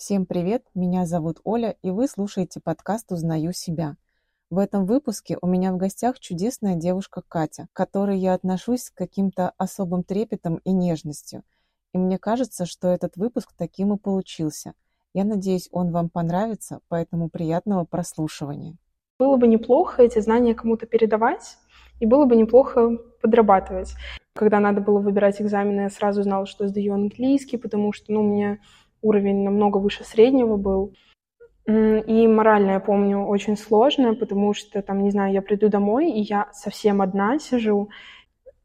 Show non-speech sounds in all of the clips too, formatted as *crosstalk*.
Всем привет, меня зовут Оля, и вы слушаете подкаст «Узнаю себя». В этом выпуске у меня в гостях чудесная девушка Катя, к которой я отношусь с каким-то особым трепетом и нежностью. И мне кажется, что этот выпуск таким и получился. Я надеюсь, он вам понравится, поэтому приятного прослушивания. Было бы неплохо эти знания кому-то передавать, и было бы неплохо подрабатывать. Когда надо было выбирать экзамены, я сразу знала, что сдаю английский, потому что ну, у меня уровень намного выше среднего был. И морально, я помню, очень сложно, потому что, там, не знаю, я приду домой, и я совсем одна сижу.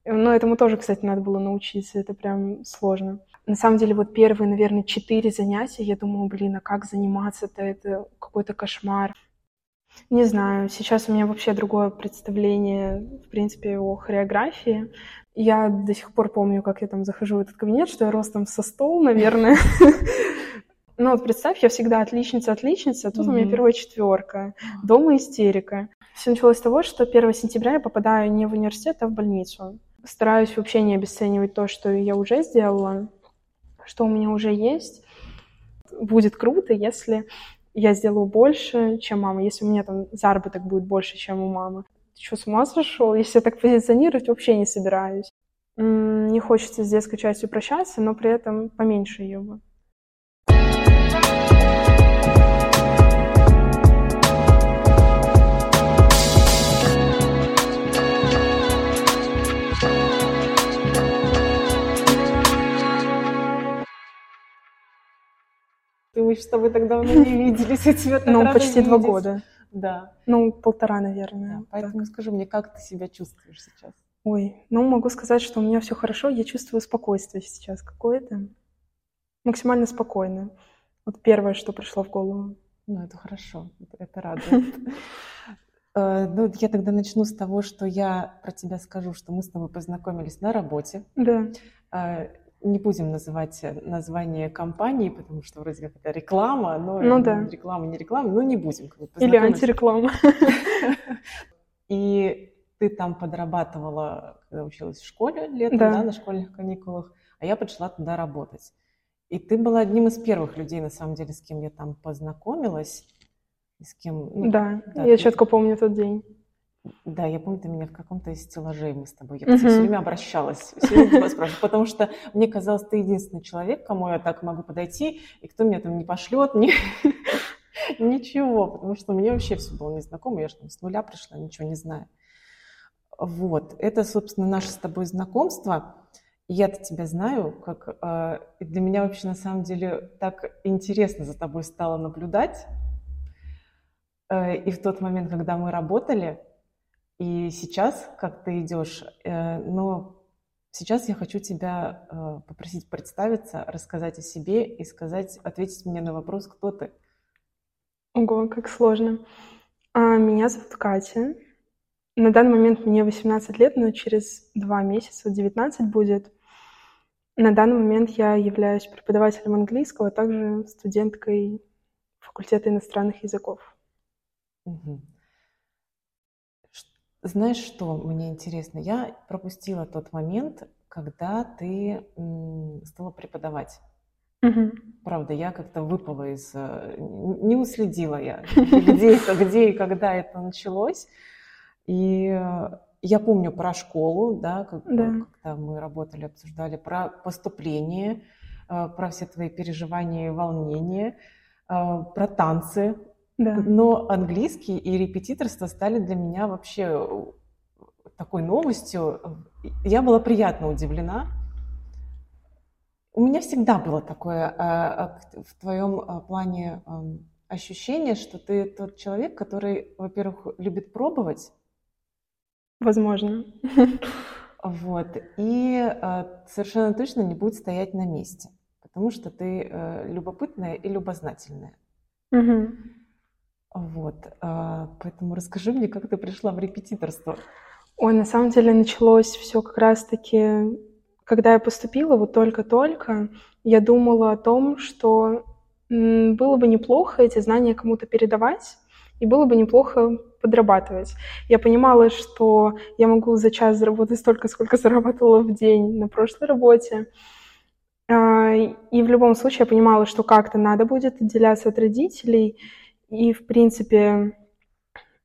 Но этому тоже, кстати, надо было научиться, это прям сложно. На самом деле, вот первые, наверное, четыре занятия, я думаю, блин, а как заниматься-то, это какой-то кошмар. Не знаю, сейчас у меня вообще другое представление, в принципе, о хореографии. Я до сих пор помню, как я там захожу в этот кабинет, что я ростом со стол, наверное. *laughs* Ну вот представь, я всегда отличница, отличница, а тут у меня первая четверка, дома истерика. Все началось с того, что 1 сентября я попадаю не в университет, а в больницу. Стараюсь вообще не обесценивать то, что я уже сделала, что у меня уже есть. Будет круто, если я сделаю больше, чем мама, если у меня там заработок будет больше, чем у мамы. Ты что, с ума сошел? Если я так позиционировать, вообще не собираюсь. Не хочется с детской частью прощаться, но при этом поменьше ее бы. Мы с тобой так давно не виделись, и тебя так Ну, почти два года. Да. Ну, полтора, наверное. Да, поэтому так. скажи мне, как ты себя чувствуешь сейчас? Ой, ну могу сказать, что у меня все хорошо, я чувствую спокойствие сейчас какое-то. Максимально спокойно. Вот первое, что пришло в голову. Ну, это хорошо, это радует. *laughs* Э, ну, я тогда начну с того, что я про тебя скажу, что мы с тобой познакомились на работе. Да. Э, не будем называть название компании, потому что вроде как это реклама, но ну, да. реклама, не реклама, но не будем. Как бы, Или антиреклама. *laughs* И ты там подрабатывала, когда училась в школе летом, да. да, на школьных каникулах, а я пришла туда работать. И ты была одним из первых людей, на самом деле, с кем я там познакомилась. С кем, ну, да, да, я ты... четко помню тот день. Да, я помню, ты меня в каком-то из стеллажей мы с тобой. Я uh-huh. все время обращалась, все время тебя спрашивала, потому что мне казалось, ты единственный человек, кому я так могу подойти, и кто меня там не пошлет, ни... *laughs* ничего, потому что мне вообще все было незнакомо, я же там с нуля пришла, ничего не знаю. Вот, это, собственно, наше с тобой знакомство. Я-то тебя знаю, как э, для меня вообще на самом деле так интересно за тобой стало наблюдать. Э, и в тот момент, когда мы работали, и сейчас, как ты идешь, э, но сейчас я хочу тебя э, попросить представиться, рассказать о себе и сказать, ответить мне на вопрос, кто ты. Ого, как сложно. А, меня зовут Катя. На данный момент мне 18 лет, но через два месяца 19 будет. На данный момент я являюсь преподавателем английского, а также студенткой факультета иностранных языков. Угу. Знаешь, что мне интересно? Я пропустила тот момент, когда ты стала преподавать. Угу. Правда, я как-то выпала из... Э, не уследила я, где это, где и когда это началось. И э, я помню про школу, да, как, да. когда мы работали, обсуждали про поступление, э, про все твои переживания и волнения, про танцы, да. Но английский и репетиторство стали для меня вообще э, такой новостью. Я была приятно удивлена. У меня всегда было такое а, а, в твоем а, плане ощущение, что ты тот человек, который, во-первых, любит пробовать. Возможно. Вот. И совершенно точно не будет стоять на месте, потому что ты э, любопытная и любознательная. Угу. Вот, а, поэтому расскажи мне, как ты пришла в репетиторство. Ой, на самом деле началось все как раз-таки, когда я поступила, вот только-только, я думала о том, что было бы неплохо эти знания кому-то передавать, и было бы неплохо подрабатывать. Я понимала, что я могу за час заработать столько, сколько *laughs* зарабатывала в день на прошлой работе. А, и в любом случае я понимала, что как-то надо будет отделяться от родителей. И, в принципе,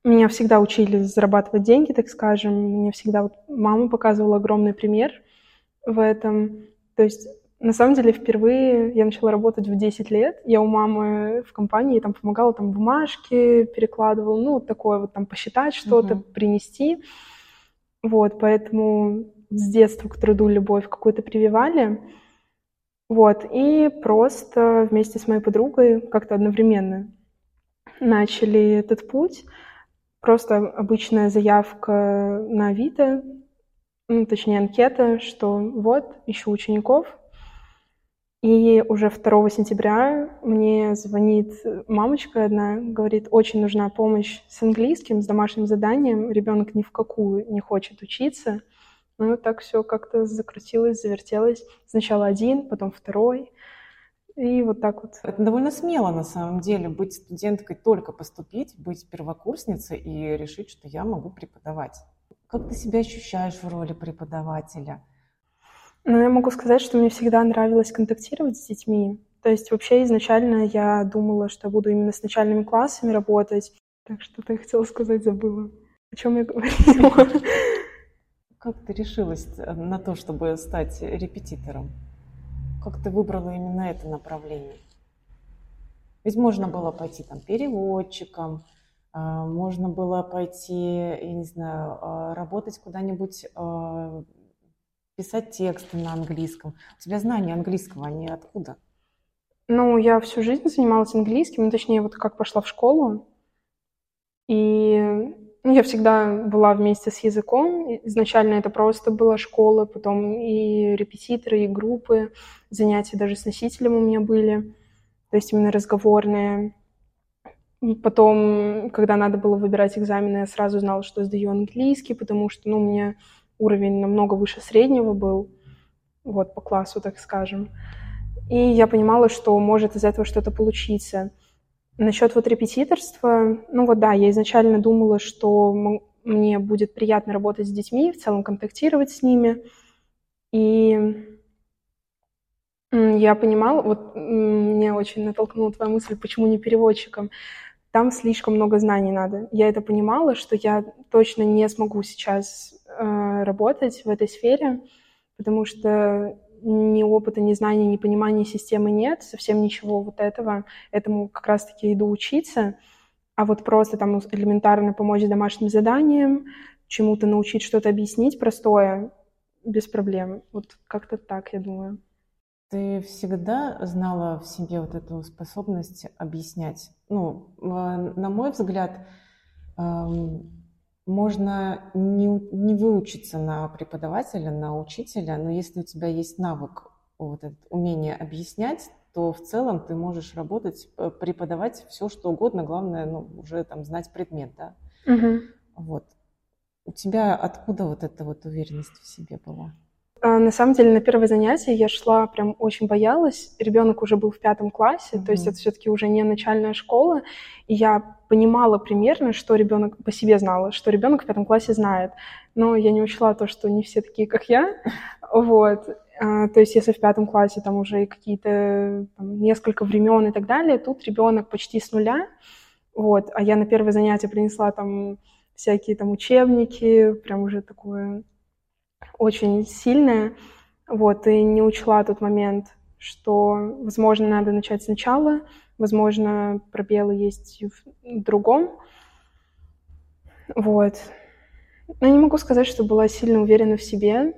меня всегда учили зарабатывать деньги, так скажем. Мне всегда вот мама показывала огромный пример в этом. То есть, на самом деле, впервые я начала работать в 10 лет. Я у мамы в компании там помогала там бумажки, перекладывала, ну, вот такое вот там посчитать что-то, uh-huh. принести. Вот, поэтому с детства к труду любовь какую-то прививали. Вот, и просто вместе с моей подругой как-то одновременно начали этот путь. Просто обычная заявка на Авито, ну, точнее анкета, что вот, ищу учеников. И уже 2 сентября мне звонит мамочка одна, говорит, очень нужна помощь с английским, с домашним заданием. Ребенок ни в какую не хочет учиться. Ну, так все как-то закрутилось, завертелось. Сначала один, потом второй. И вот так вот. Это довольно смело, на самом деле, быть студенткой, только поступить, быть первокурсницей и решить, что я могу преподавать. Как ты себя ощущаешь в роли преподавателя? Ну, я могу сказать, что мне всегда нравилось контактировать с детьми. То есть вообще изначально я думала, что буду именно с начальными классами работать. Так что-то я хотела сказать, забыла. О чем я говорила? Как ты решилась э, на то, чтобы стать репетитором? Как ты выбрала именно это направление? Ведь можно было пойти там переводчиком, а, можно было пойти, я не знаю, а, работать куда-нибудь, а, писать тексты на английском. У тебя знания английского, они откуда? Ну, я всю жизнь занималась английским, ну, точнее, вот как пошла в школу. И я всегда была вместе с языком. Изначально это просто была школа, потом и репетиторы, и группы, занятия даже с носителем у меня были, то есть именно разговорные. Потом, когда надо было выбирать экзамены, я сразу знала, что сдаю английский, потому что ну, у меня уровень намного выше среднего был, вот по классу, так скажем. И я понимала, что может из этого что-то получиться. Насчет вот репетиторства, ну вот да, я изначально думала, что мне будет приятно работать с детьми, в целом контактировать с ними. И я понимала, вот меня очень натолкнула твоя мысль, почему не переводчиком. Там слишком много знаний надо. Я это понимала, что я точно не смогу сейчас э, работать в этой сфере, потому что ни опыта, ни знаний, ни понимания системы нет, совсем ничего вот этого. Этому как раз-таки иду учиться. А вот просто там элементарно помочь домашним заданиям, чему-то научить, что-то объяснить простое, без проблем. Вот как-то так, я думаю. Ты всегда знала в себе вот эту способность объяснять? Ну, на мой взгляд, можно не, не выучиться на преподавателя, на учителя, но если у тебя есть навык, вот это умение объяснять, то в целом ты можешь работать, э, преподавать все, что угодно, главное, ну, уже там знать предмет, да. Угу. Вот. У тебя откуда вот эта вот уверенность в себе была? А, на самом деле, на первое занятие я шла прям очень боялась. Ребенок уже был в пятом классе, mm-hmm. то есть это все-таки уже не начальная школа. И я понимала примерно, что ребенок по себе знала, что ребенок в пятом классе знает. Но я не учла то, что не все такие, как я. Вот. А, то есть, если в пятом классе там уже какие-то несколько времен и так далее, тут ребенок почти с нуля. Вот. А я на первое занятие принесла там всякие там учебники, прям уже такое очень сильная, вот, и не учла тот момент, что, возможно, надо начать сначала, возможно, пробелы есть в другом, вот. Но не могу сказать, что была сильно уверена в себе.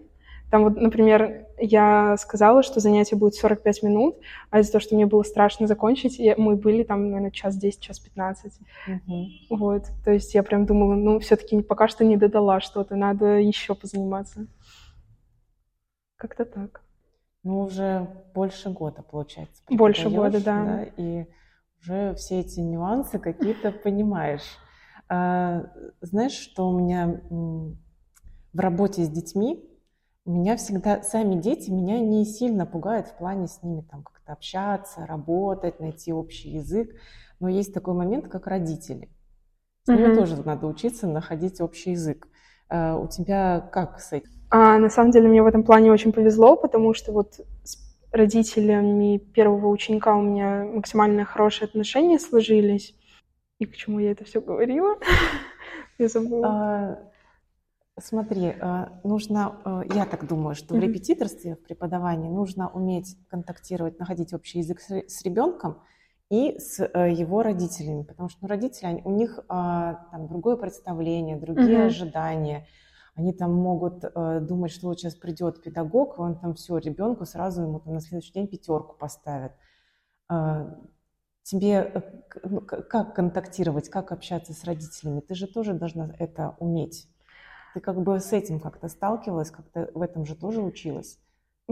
Там вот, например, я сказала, что занятие будет 45 минут, а из-за того, что мне было страшно закончить, мы были там, наверное, час 10, час 15. Угу. Вот. То есть я прям думала, ну, все-таки пока что не додала что-то, надо еще позаниматься. Как-то так. Ну, уже больше года, получается. Больше года, да. да. И уже все эти нюансы какие-то понимаешь. А, знаешь, что у меня в работе с детьми, меня всегда, сами дети меня не сильно пугают в плане с ними там как-то общаться, работать, найти общий язык. Но есть такой момент, как родители. С ними mm-hmm. тоже надо учиться находить общий язык. А, у тебя как с этим? А, на самом деле мне в этом плане очень повезло, потому что вот родителями первого ученика у меня максимально хорошие отношения сложились. И к чему я это все говорила? *laughs* Я забыла. А, смотри, а, нужно, я так думаю, что в репетиторстве, в преподавании нужно уметь контактировать, находить общий язык с ребенком и с э, его родителями, потому что ну, родители, у них там другое представление, другие ожидания они там могут э, думать, что вот сейчас придет педагог, он там все, ребенку сразу ему там на следующий день пятерку поставит. Э, тебе ну, как контактировать, как общаться с родителями? Ты же тоже должна это уметь. Ты как бы с этим как-то сталкивалась, как-то в этом же тоже училась?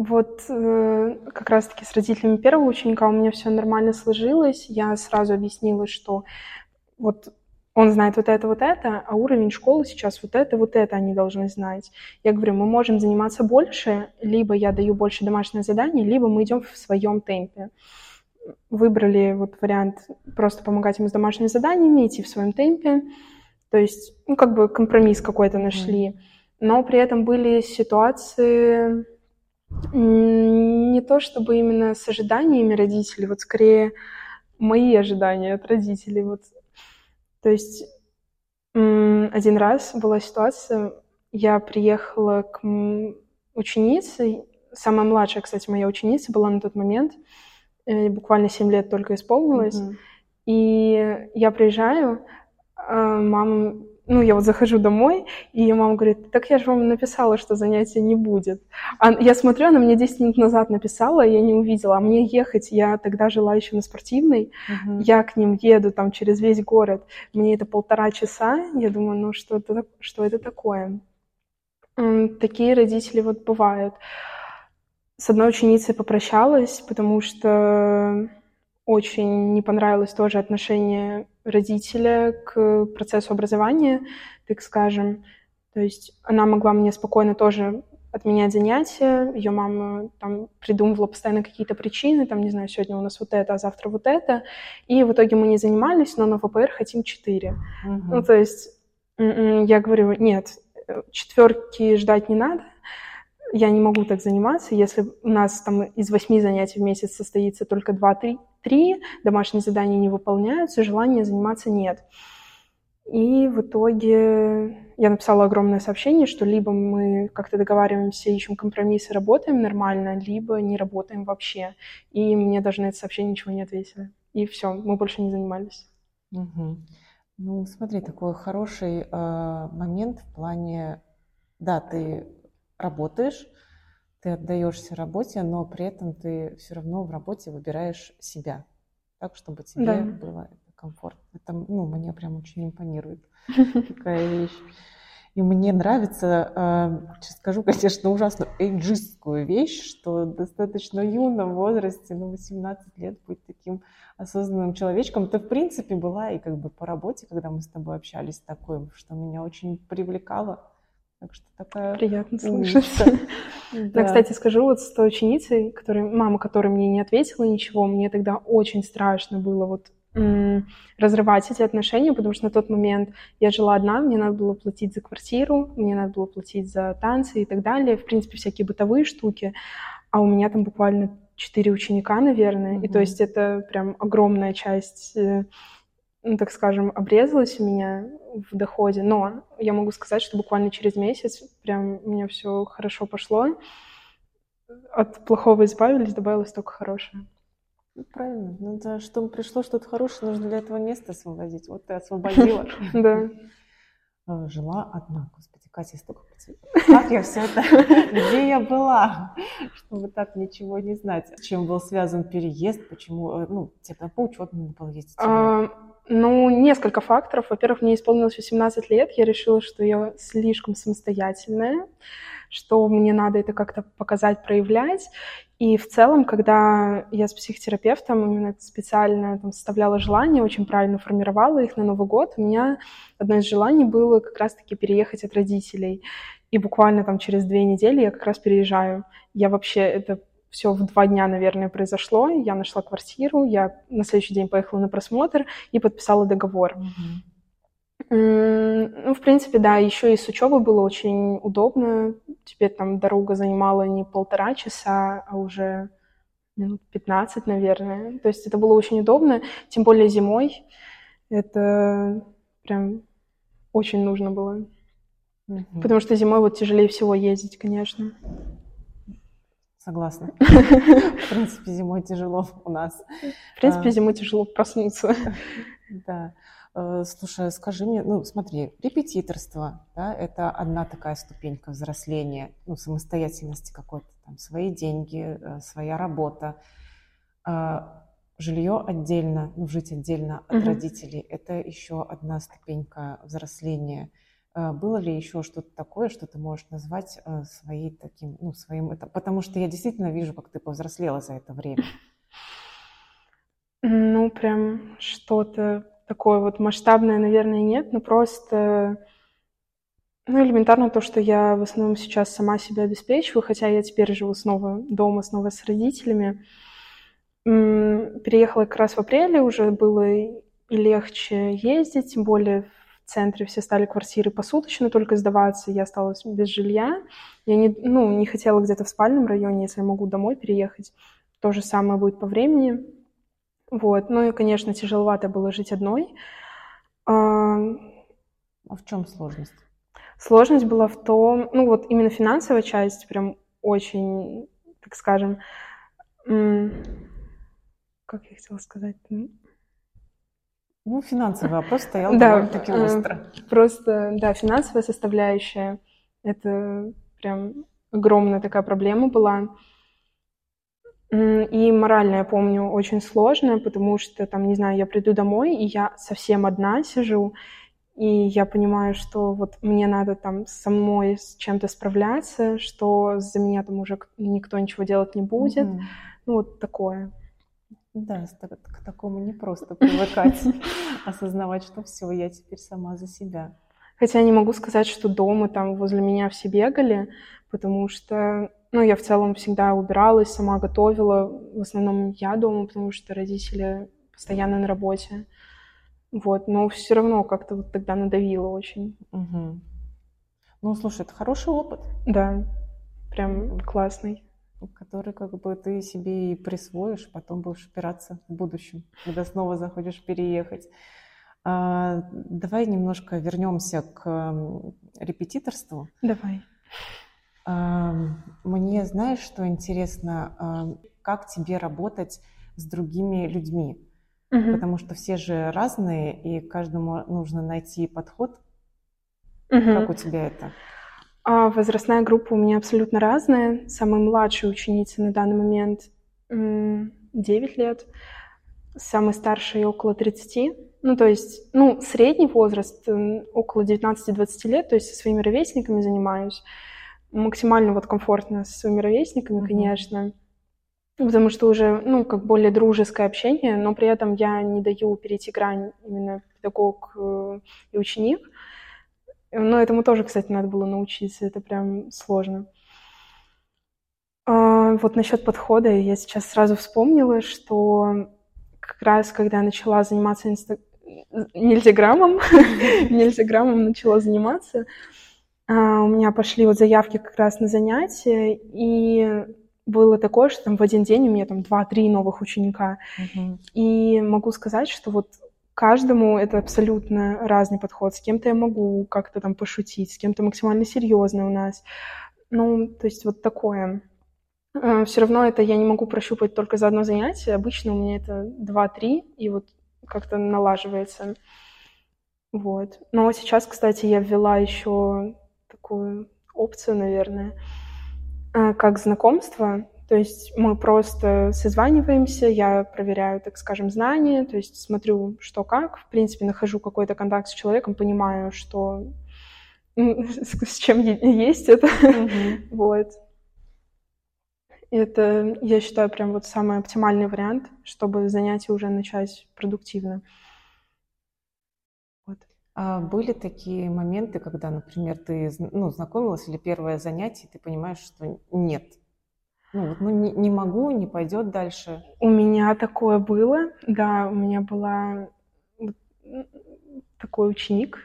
Вот э, как раз-таки с родителями первого ученика у меня все нормально сложилось. Я сразу объяснила, что вот он знает вот это, вот это, а уровень школы сейчас вот это, вот это они должны знать. Я говорю, мы можем заниматься больше, либо я даю больше домашнее задание, либо мы идем в своем темпе. Выбрали вот вариант просто помогать им с домашними заданиями, идти в своем темпе. То есть, ну, как бы компромисс какой-то нашли. Но при этом были ситуации не то чтобы именно с ожиданиями родителей, вот скорее мои ожидания от родителей. Вот то есть один раз была ситуация, я приехала к ученице, самая младшая, кстати, моя ученица была на тот момент, э, буквально 7 лет только исполнилось, mm-hmm. и я приезжаю, а мама ну, я вот захожу домой, и мама говорит, так я же вам написала, что занятия не будет. А я смотрю, она мне 10 минут назад написала, я не увидела. А мне ехать, я тогда жила еще на спортивной, uh-huh. я к ним еду там через весь город, мне это полтора часа, я думаю, ну, что это, что это такое? Такие родители вот бывают. С одной ученицей попрощалась, потому что очень не понравилось тоже отношение родителя к процессу образования, так скажем. То есть она могла мне спокойно тоже отменять занятия, ее мама там придумывала постоянно какие-то причины, там, не знаю, сегодня у нас вот это, а завтра вот это, и в итоге мы не занимались, но на ВПР хотим четыре. Угу. Ну, то есть м-м, я говорю, нет, четверки ждать не надо, я не могу так заниматься. Если у нас там из восьми занятий в месяц состоится только два-три, три, домашние задания не выполняются, желания заниматься нет. И в итоге я написала огромное сообщение, что либо мы как-то договариваемся, ищем компромиссы, работаем нормально, либо не работаем вообще. И мне даже на это сообщение ничего не ответили. И все, мы больше не занимались. Угу. Ну, смотри, такой хороший э, момент в плане, да, ты работаешь, ты отдаешься работе, но при этом ты все равно в работе выбираешь себя, так, чтобы тебе да. было комфортно. Это, ну, мне прям очень импонирует *laughs* такая вещь. И мне нравится, э, сейчас скажу, конечно, ужасно эйджистскую вещь, что достаточно юном возрасте, ну, 18 лет, быть таким осознанным человечком. Ты, в принципе, была и как бы по работе, когда мы с тобой общались, такой, что меня очень привлекало. Так что такая... Приятно слышать. *laughs* Да. кстати, скажу, вот с той ученицей, которой, мама которой мне не ответила ничего, мне тогда очень страшно было вот разрывать эти отношения, потому что на тот момент я жила одна, мне надо было платить за квартиру, мне надо было платить за танцы и так далее, в принципе, всякие бытовые штуки, а у меня там буквально четыре ученика, наверное, mm-hmm. и то есть это прям огромная часть э, ну, так скажем, обрезалась у меня в доходе, но я могу сказать, что буквально через месяц прям у меня все хорошо пошло. От плохого избавились, добавилось только хорошее. Ну, правильно. Ну, да, чтобы пришло что-то хорошее, нужно для этого место освободить. Вот ты освободила. *laughs* Да. А, жила одна, господи, Катя, столько Как я все это, где я была, чтобы так ничего не знать. С чем был связан переезд, почему, э, ну, тебе по учету надо было ездить? А, ну, несколько факторов. Во-первых, мне исполнилось 18 лет, я решила, что я слишком самостоятельная, что мне надо это как-то показать, проявлять. И в целом, когда я с психотерапевтом именно специально там, составляла желания, очень правильно формировала их на Новый год, у меня одно из желаний было как раз-таки переехать от родителей. И буквально там через две недели я как раз переезжаю. Я вообще это все в два дня, наверное, произошло. Я нашла квартиру, я на следующий день поехала на просмотр и подписала договор. Mm-hmm. Ну, в принципе, да, еще и с учебой было очень удобно. Теперь там дорога занимала не полтора часа, а уже минут 15, наверное. То есть это было очень удобно, тем более зимой. Это прям очень нужно было. Угу. Потому что зимой вот тяжелее всего ездить, конечно. Согласна. *laughs* В принципе, зимой тяжело у нас. В принципе, а. зимой тяжело проснуться. Да. Э, слушай, скажи мне, ну смотри, репетиторство, да, это одна такая ступенька взросления, ну, самостоятельности какой-то, там, свои деньги, э, своя работа. А жилье отдельно, ну, жить отдельно от угу. родителей, это еще одна ступенька взросления. А было ли еще что-то такое, что ты можешь назвать э, своей таким, ну, своим это? Потому что я действительно вижу, как ты повзрослела за это время. Ну, прям что-то такое вот масштабное, наверное, нет, но просто, ну, элементарно то, что я в основном сейчас сама себя обеспечиваю, хотя я теперь живу снова дома, снова с родителями. Переехала как раз в апреле, уже было и легче ездить, тем более в центре все стали квартиры посуточно только сдаваться, я осталась без жилья. Я не, ну, не хотела где-то в спальном районе, если я могу домой переехать. То же самое будет по времени. Вот. Ну и, конечно, тяжеловато было жить одной. А, а в чем сложность? Сложность была в том, ну вот именно финансовая часть прям очень, так скажем, как я хотела сказать? Ну, финансовый вопрос стоял да, таки э, остро. Просто, да, финансовая составляющая, это прям огромная такая проблема была. И морально, я помню, очень сложно, потому что, там, не знаю, я приду домой, и я совсем одна сижу, и я понимаю, что вот мне надо там самой с чем-то справляться, что за меня там уже никто ничего делать не будет. Mm-hmm. Ну, вот такое. Да, к такому не просто привыкать, *laughs* осознавать, что все, я теперь сама за себя. Хотя не могу сказать, что дома там возле меня все бегали, потому что ну, я в целом всегда убиралась, сама готовила. В основном я дома, потому что родители постоянно на работе. Вот, но все равно как-то вот тогда надавило очень. Угу. Ну, слушай, это хороший опыт. Да, прям классный. Который как бы ты себе и присвоишь, потом будешь опираться в будущем, когда снова захочешь переехать. А, давай немножко вернемся к репетиторству. Давай. Мне, знаешь, что интересно, как тебе работать с другими людьми? Угу. Потому что все же разные, и каждому нужно найти подход. Угу. Как у тебя это? А, возрастная группа у меня абсолютно разная. Самая младшая ученица на данный момент 9 лет, самый старший около 30. Ну, то есть, ну, средний возраст около 19-20 лет, то есть со своими ровесниками занимаюсь максимально вот комфортно со своими ровесниками, mm-hmm. конечно, потому что уже, ну, как более дружеское общение, но при этом я не даю перейти грань именно педагог э, и ученик. Но этому тоже, кстати, надо было научиться, это прям сложно. А, вот насчет подхода я сейчас сразу вспомнила, что как раз когда начала заниматься инста... нельзяграммом, *laughs* нельзяграммом начала заниматься, у меня пошли вот заявки как раз на занятия, и было такое, что там в один день у меня там два-три новых ученика. Uh-huh. И могу сказать, что вот каждому это абсолютно разный подход. С кем-то я могу как-то там пошутить, с кем-то максимально серьезно у нас. Ну, то есть вот такое. А, Все равно это я не могу прощупать только за одно занятие. Обычно у меня это два-три, и вот как-то налаживается. Вот. Но сейчас, кстати, я ввела еще такую опцию, наверное, а, как знакомство. То есть мы просто созваниваемся, я проверяю, так скажем, знания, то есть смотрю, что как. В принципе, нахожу какой-то контакт с человеком, понимаю, что *laughs* с чем есть это. Mm-hmm. *laughs* вот. Это, я считаю, прям вот самый оптимальный вариант, чтобы занятие уже начать продуктивно. А были такие моменты, когда, например, ты ну, знакомилась или первое занятие, ты понимаешь, что нет, ну, ну не, не могу, не пойдет дальше. У меня такое было, да, у меня была такой ученик.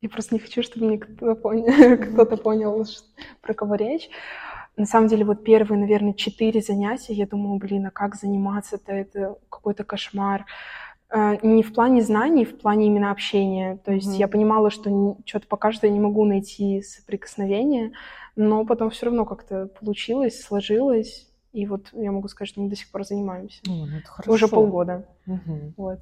Я просто не хочу, чтобы мне кто-то *laughs* понял, кто понял про кого речь. На самом деле, вот первые, наверное, четыре занятия, я думала, блин, а как заниматься-то, это какой-то кошмар. Э, не в плане знаний, в плане именно общения. То есть mm-hmm. я понимала, что что-то пока что я не могу найти соприкосновения, но потом все равно как-то получилось, сложилось. И вот я могу сказать, что мы до сих пор занимаемся. Ну, это хорошо. Уже полгода. Угу. Вот.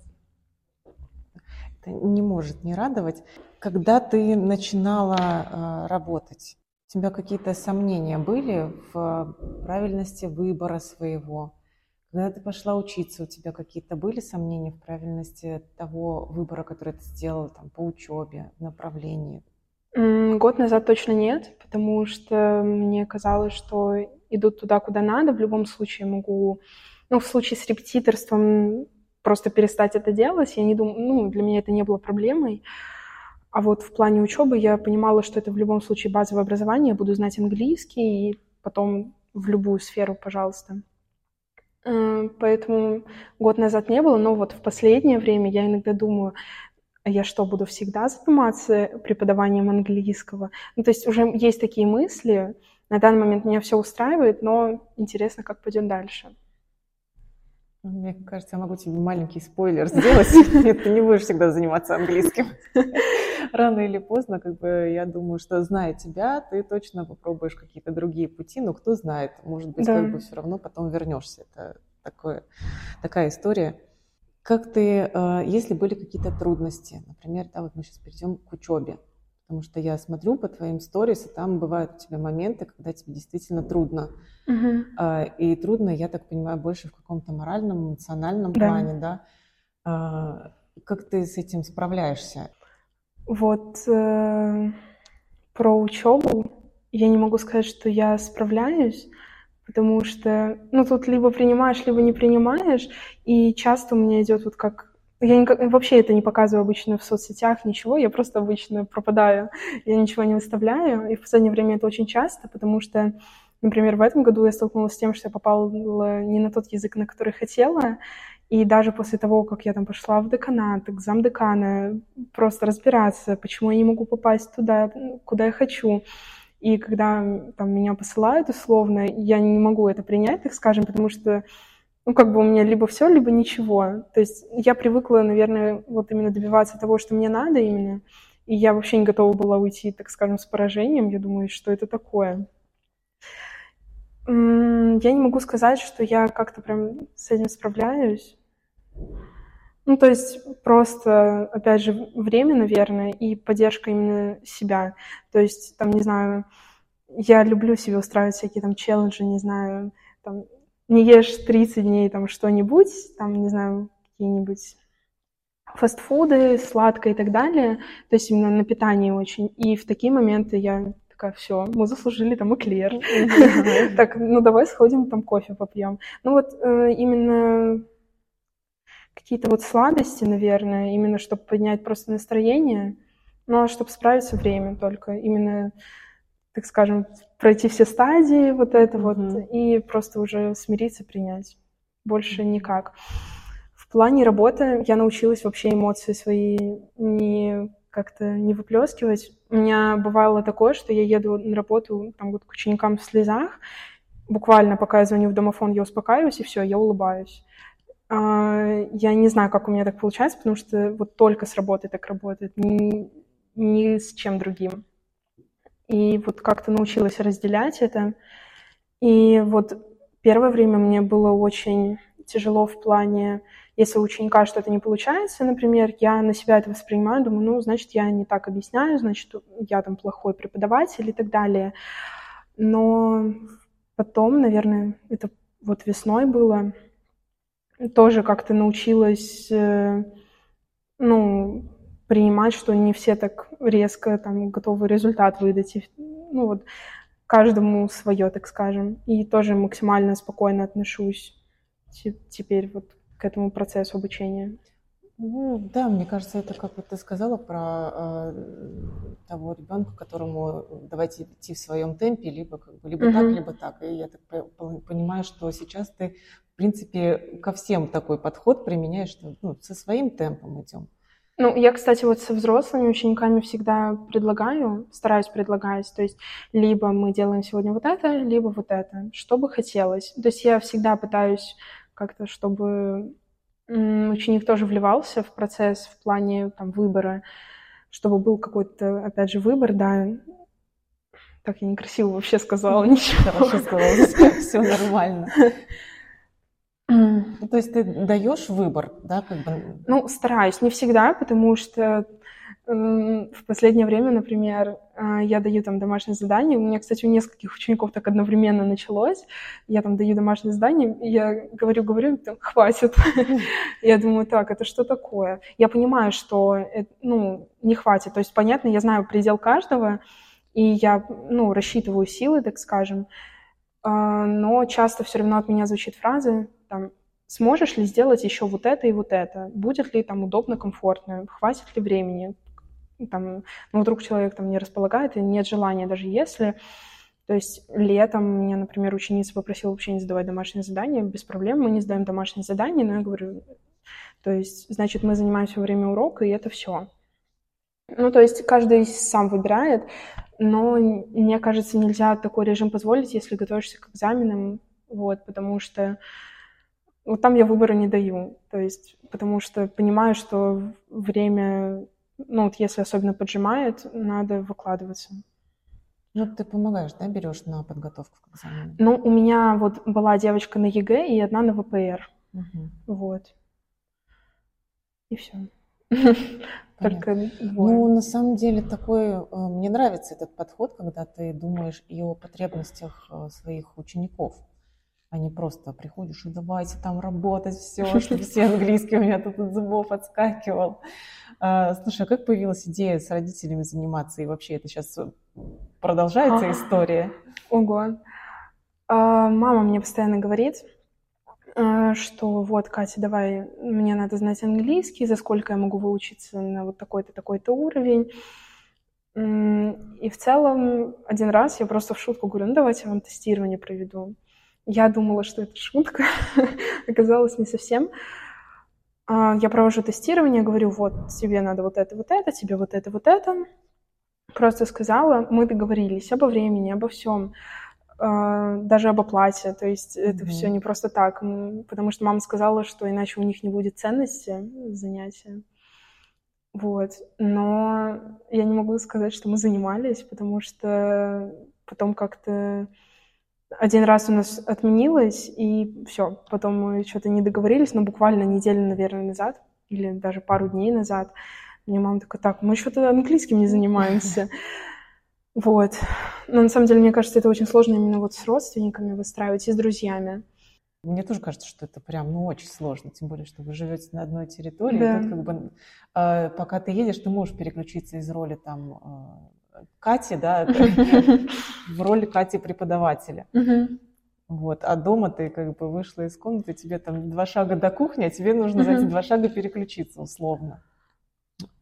Это не может не радовать. Когда ты начинала э, работать, у тебя какие-то сомнения были в правильности выбора своего? Когда ты пошла учиться, у тебя какие-то были сомнения в правильности того выбора, который ты сделала там, по учебе, направлении? Год назад точно нет, потому что мне казалось, что идут туда, куда надо. В любом случае могу, ну, в случае с репетиторством просто перестать это делать. Я не думаю, ну, для меня это не было проблемой. А вот в плане учебы я понимала, что это в любом случае базовое образование, я буду знать английский и потом в любую сферу, пожалуйста. Э, поэтому год назад не было, но вот в последнее время я иногда думаю, а я что, буду всегда заниматься преподаванием английского? Ну, то есть уже есть такие мысли, на данный момент меня все устраивает, но интересно, как пойдет дальше. Мне кажется, я могу тебе маленький спойлер сделать. *laughs* Нет, ты не будешь всегда заниматься английским. *laughs* Рано или поздно, как бы, я думаю, что зная тебя, ты точно попробуешь какие-то другие пути, но кто знает, может быть, да. как бы все равно потом вернешься. Это такое, такая история. Как ты, э, если были какие-то трудности, например, да, вот мы сейчас перейдем к учебе, Потому что я смотрю по твоим сторис, и там бывают у тебя моменты, когда тебе действительно трудно. Uh-huh. И трудно, я так понимаю, больше в каком-то моральном, эмоциональном да. плане, да? А, как ты с этим справляешься? Вот э, про учебу я не могу сказать, что я справляюсь, потому что, ну, тут либо принимаешь, либо не принимаешь, и часто у меня идет вот как я никак, вообще это не показываю обычно в соцсетях, ничего, я просто обычно пропадаю, я ничего не выставляю, и в последнее время это очень часто, потому что, например, в этом году я столкнулась с тем, что я попала не на тот язык, на который хотела, и даже после того, как я там пошла в деканат, к замдекана, просто разбираться, почему я не могу попасть туда, куда я хочу, и когда там меня посылают условно, я не могу это принять, так скажем, потому что ну, как бы у меня либо все, либо ничего. То есть я привыкла, наверное, вот именно добиваться того, что мне надо именно. И я вообще не готова была уйти, так скажем, с поражением. Я думаю, что это такое. Я не могу сказать, что я как-то прям с этим справляюсь. Ну, то есть просто, опять же, время, наверное, и поддержка именно себя. То есть, там, не знаю, я люблю себе устраивать всякие там челленджи, не знаю, там, не ешь 30 дней там что-нибудь, там, не знаю, какие-нибудь фастфуды, сладкое и так далее, то есть именно на питании очень. И в такие моменты я такая, все, мы заслужили там эклер. Так, ну давай сходим там кофе попьем. Ну вот э, именно какие-то вот сладости, наверное, именно чтобы поднять просто настроение, ну а чтобы справиться время только. Именно так скажем, пройти все стадии вот это mm-hmm. вот и просто уже смириться, принять. Больше никак. В плане работы я научилась вообще эмоции свои не как-то не выплескивать. У меня бывало такое, что я еду на работу там, вот, к ученикам в слезах, буквально пока я звоню в домофон, я успокаиваюсь, и все, я улыбаюсь. А, я не знаю, как у меня так получается, потому что вот только с работой так работает, ни, ни с чем другим. И вот как-то научилась разделять это. И вот первое время мне было очень тяжело в плане, если у ученика что-то не получается, например, я на себя это воспринимаю, думаю, ну, значит, я не так объясняю, значит, я там плохой преподаватель и так далее. Но потом, наверное, это вот весной было, тоже как-то научилась, э, ну, принимать, что не все так резко там готовы результат выдать. И, ну вот каждому свое, так скажем. И тоже максимально спокойно отношусь теперь вот к этому процессу обучения. Ну, да, мне кажется, это как вот ты сказала про э, того ребенка, которому давайте идти в своем темпе, либо как бы либо uh-huh. так, либо так. И я так понимаю, что сейчас ты, в принципе, ко всем такой подход применяешь, что ну, со своим темпом идем. Ну, я, кстати, вот со взрослыми учениками всегда предлагаю, стараюсь предлагать, то есть либо мы делаем сегодня вот это, либо вот это, что бы хотелось. То есть я всегда пытаюсь как-то, чтобы ученик тоже вливался в процесс в плане там, выбора, чтобы был какой-то, опять же, выбор, да. Так я некрасиво вообще сказала, *laughs* ничего. Хорошо сказала, все нормально. То есть ты даешь выбор, да, как бы? Ну, стараюсь, не всегда, потому что в последнее время, например, а, я даю там домашнее задание. У меня, кстати, у нескольких учеников так одновременно началось. Я там даю домашнее задание, и я говорю, говорю, там, хватит. *laughs* Я думаю, так, это что такое? Я понимаю, что, ну, не хватит. То есть, понятно, я знаю предел каждого, и я, ну, рассчитываю силы, так скажем. А, но часто все равно от меня звучит фраза, там, сможешь ли сделать еще вот это и вот это? Будет ли там удобно, комфортно? Хватит ли времени? там, ну, вдруг человек там не располагает и нет желания, даже если. То есть летом меня, например, ученица попросила вообще не задавать домашние задания, без проблем, мы не сдаем домашние задания, но я говорю, то есть, значит, мы занимаемся во время урока, и это все. Ну, то есть каждый сам выбирает, но мне кажется, нельзя такой режим позволить, если готовишься к экзаменам, вот, потому что вот там я выбора не даю, то есть, потому что понимаю, что время ну вот если особенно поджимает, надо выкладываться. Ну, ты помогаешь, да, берешь на подготовку к экзамену? Ну, у меня вот была девочка на ЕГЭ и одна на ВПР. Угу. Вот. И все. *laughs* Только Ну, на самом деле, такой, э, мне нравится этот подход, когда ты думаешь и о потребностях э, своих учеников, а не просто приходишь и давайте там работать, все, чтобы все английские у меня тут от зубов отскакивал. А, слушай, а как появилась идея с родителями заниматься? И вообще это сейчас продолжается история? Ого. А, мама мне постоянно говорит, а, что вот, Катя, давай, мне надо знать английский, за сколько я могу выучиться на вот такой-то, такой-то уровень. И в целом один раз я просто в шутку говорю, ну давайте я вам тестирование проведу. Я думала, что это шутка, *laughs* оказалось не совсем. А, я провожу тестирование, говорю, вот, тебе надо вот это, вот это, тебе вот это, вот это. Просто сказала, мы договорились обо времени, обо всем, а, даже об оплате. То есть это mm-hmm. все не просто так, потому что мама сказала, что иначе у них не будет ценности занятия. Вот. Но я не могу сказать, что мы занимались, потому что потом как-то один раз у нас отменилось, и все, потом мы что-то не договорились, но буквально неделю, наверное, назад, или даже пару дней назад, мне мама такая, так, мы что-то английским не занимаемся. *laughs* Вот. Но на самом деле, мне кажется, это очень сложно именно вот с родственниками выстраивать и с друзьями. Мне тоже кажется, что это прям, ну, очень сложно, тем более, что вы живете на одной территории, да. и тут как бы, э, пока ты едешь, ты можешь переключиться из роли там Кати, да, *laughs* в роли Кати преподавателя. Вот, а дома ты как бы вышла из комнаты, тебе там два шага до кухни, а тебе нужно за эти два шага переключиться условно.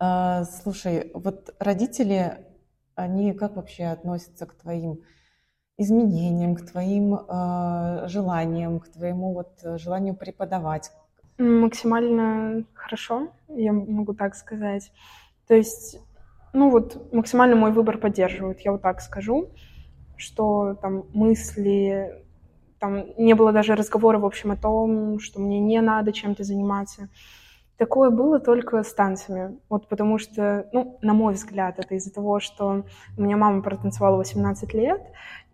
А, слушай, вот родители, они как вообще относятся к твоим изменениям, к твоим э, желаниям, к твоему вот желанию преподавать? Максимально хорошо, я могу так сказать. То есть ну вот максимально мой выбор поддерживают, я вот так скажу, что там мысли, там не было даже разговора, в общем, о том, что мне не надо чем-то заниматься. Такое было только с танцами. Вот потому что, ну, на мой взгляд, это из-за того, что у меня мама протанцевала 18 лет,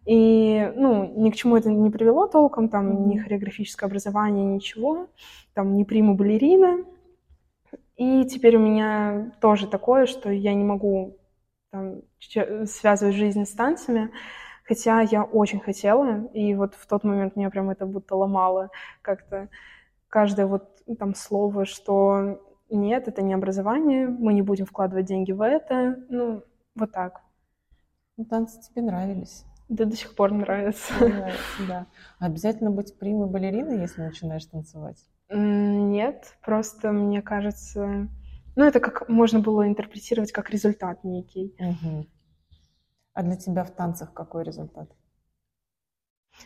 и, ну, ни к чему это не привело толком, там, ни хореографическое образование, ничего, там, не приму балерина, и теперь у меня тоже такое, что я не могу там, связывать жизнь с танцами, хотя я очень хотела, и вот в тот момент меня прям это будто ломало как-то каждое вот там слово, что нет, это не образование, мы не будем вкладывать деньги в это, ну, вот так. Ну, танцы тебе нравились? Да, до сих пор нравится. Нравится, да. Обязательно быть примой балериной, если начинаешь танцевать? Нет, просто мне кажется, ну это как можно было интерпретировать как результат некий. Угу. А для тебя в танцах какой результат?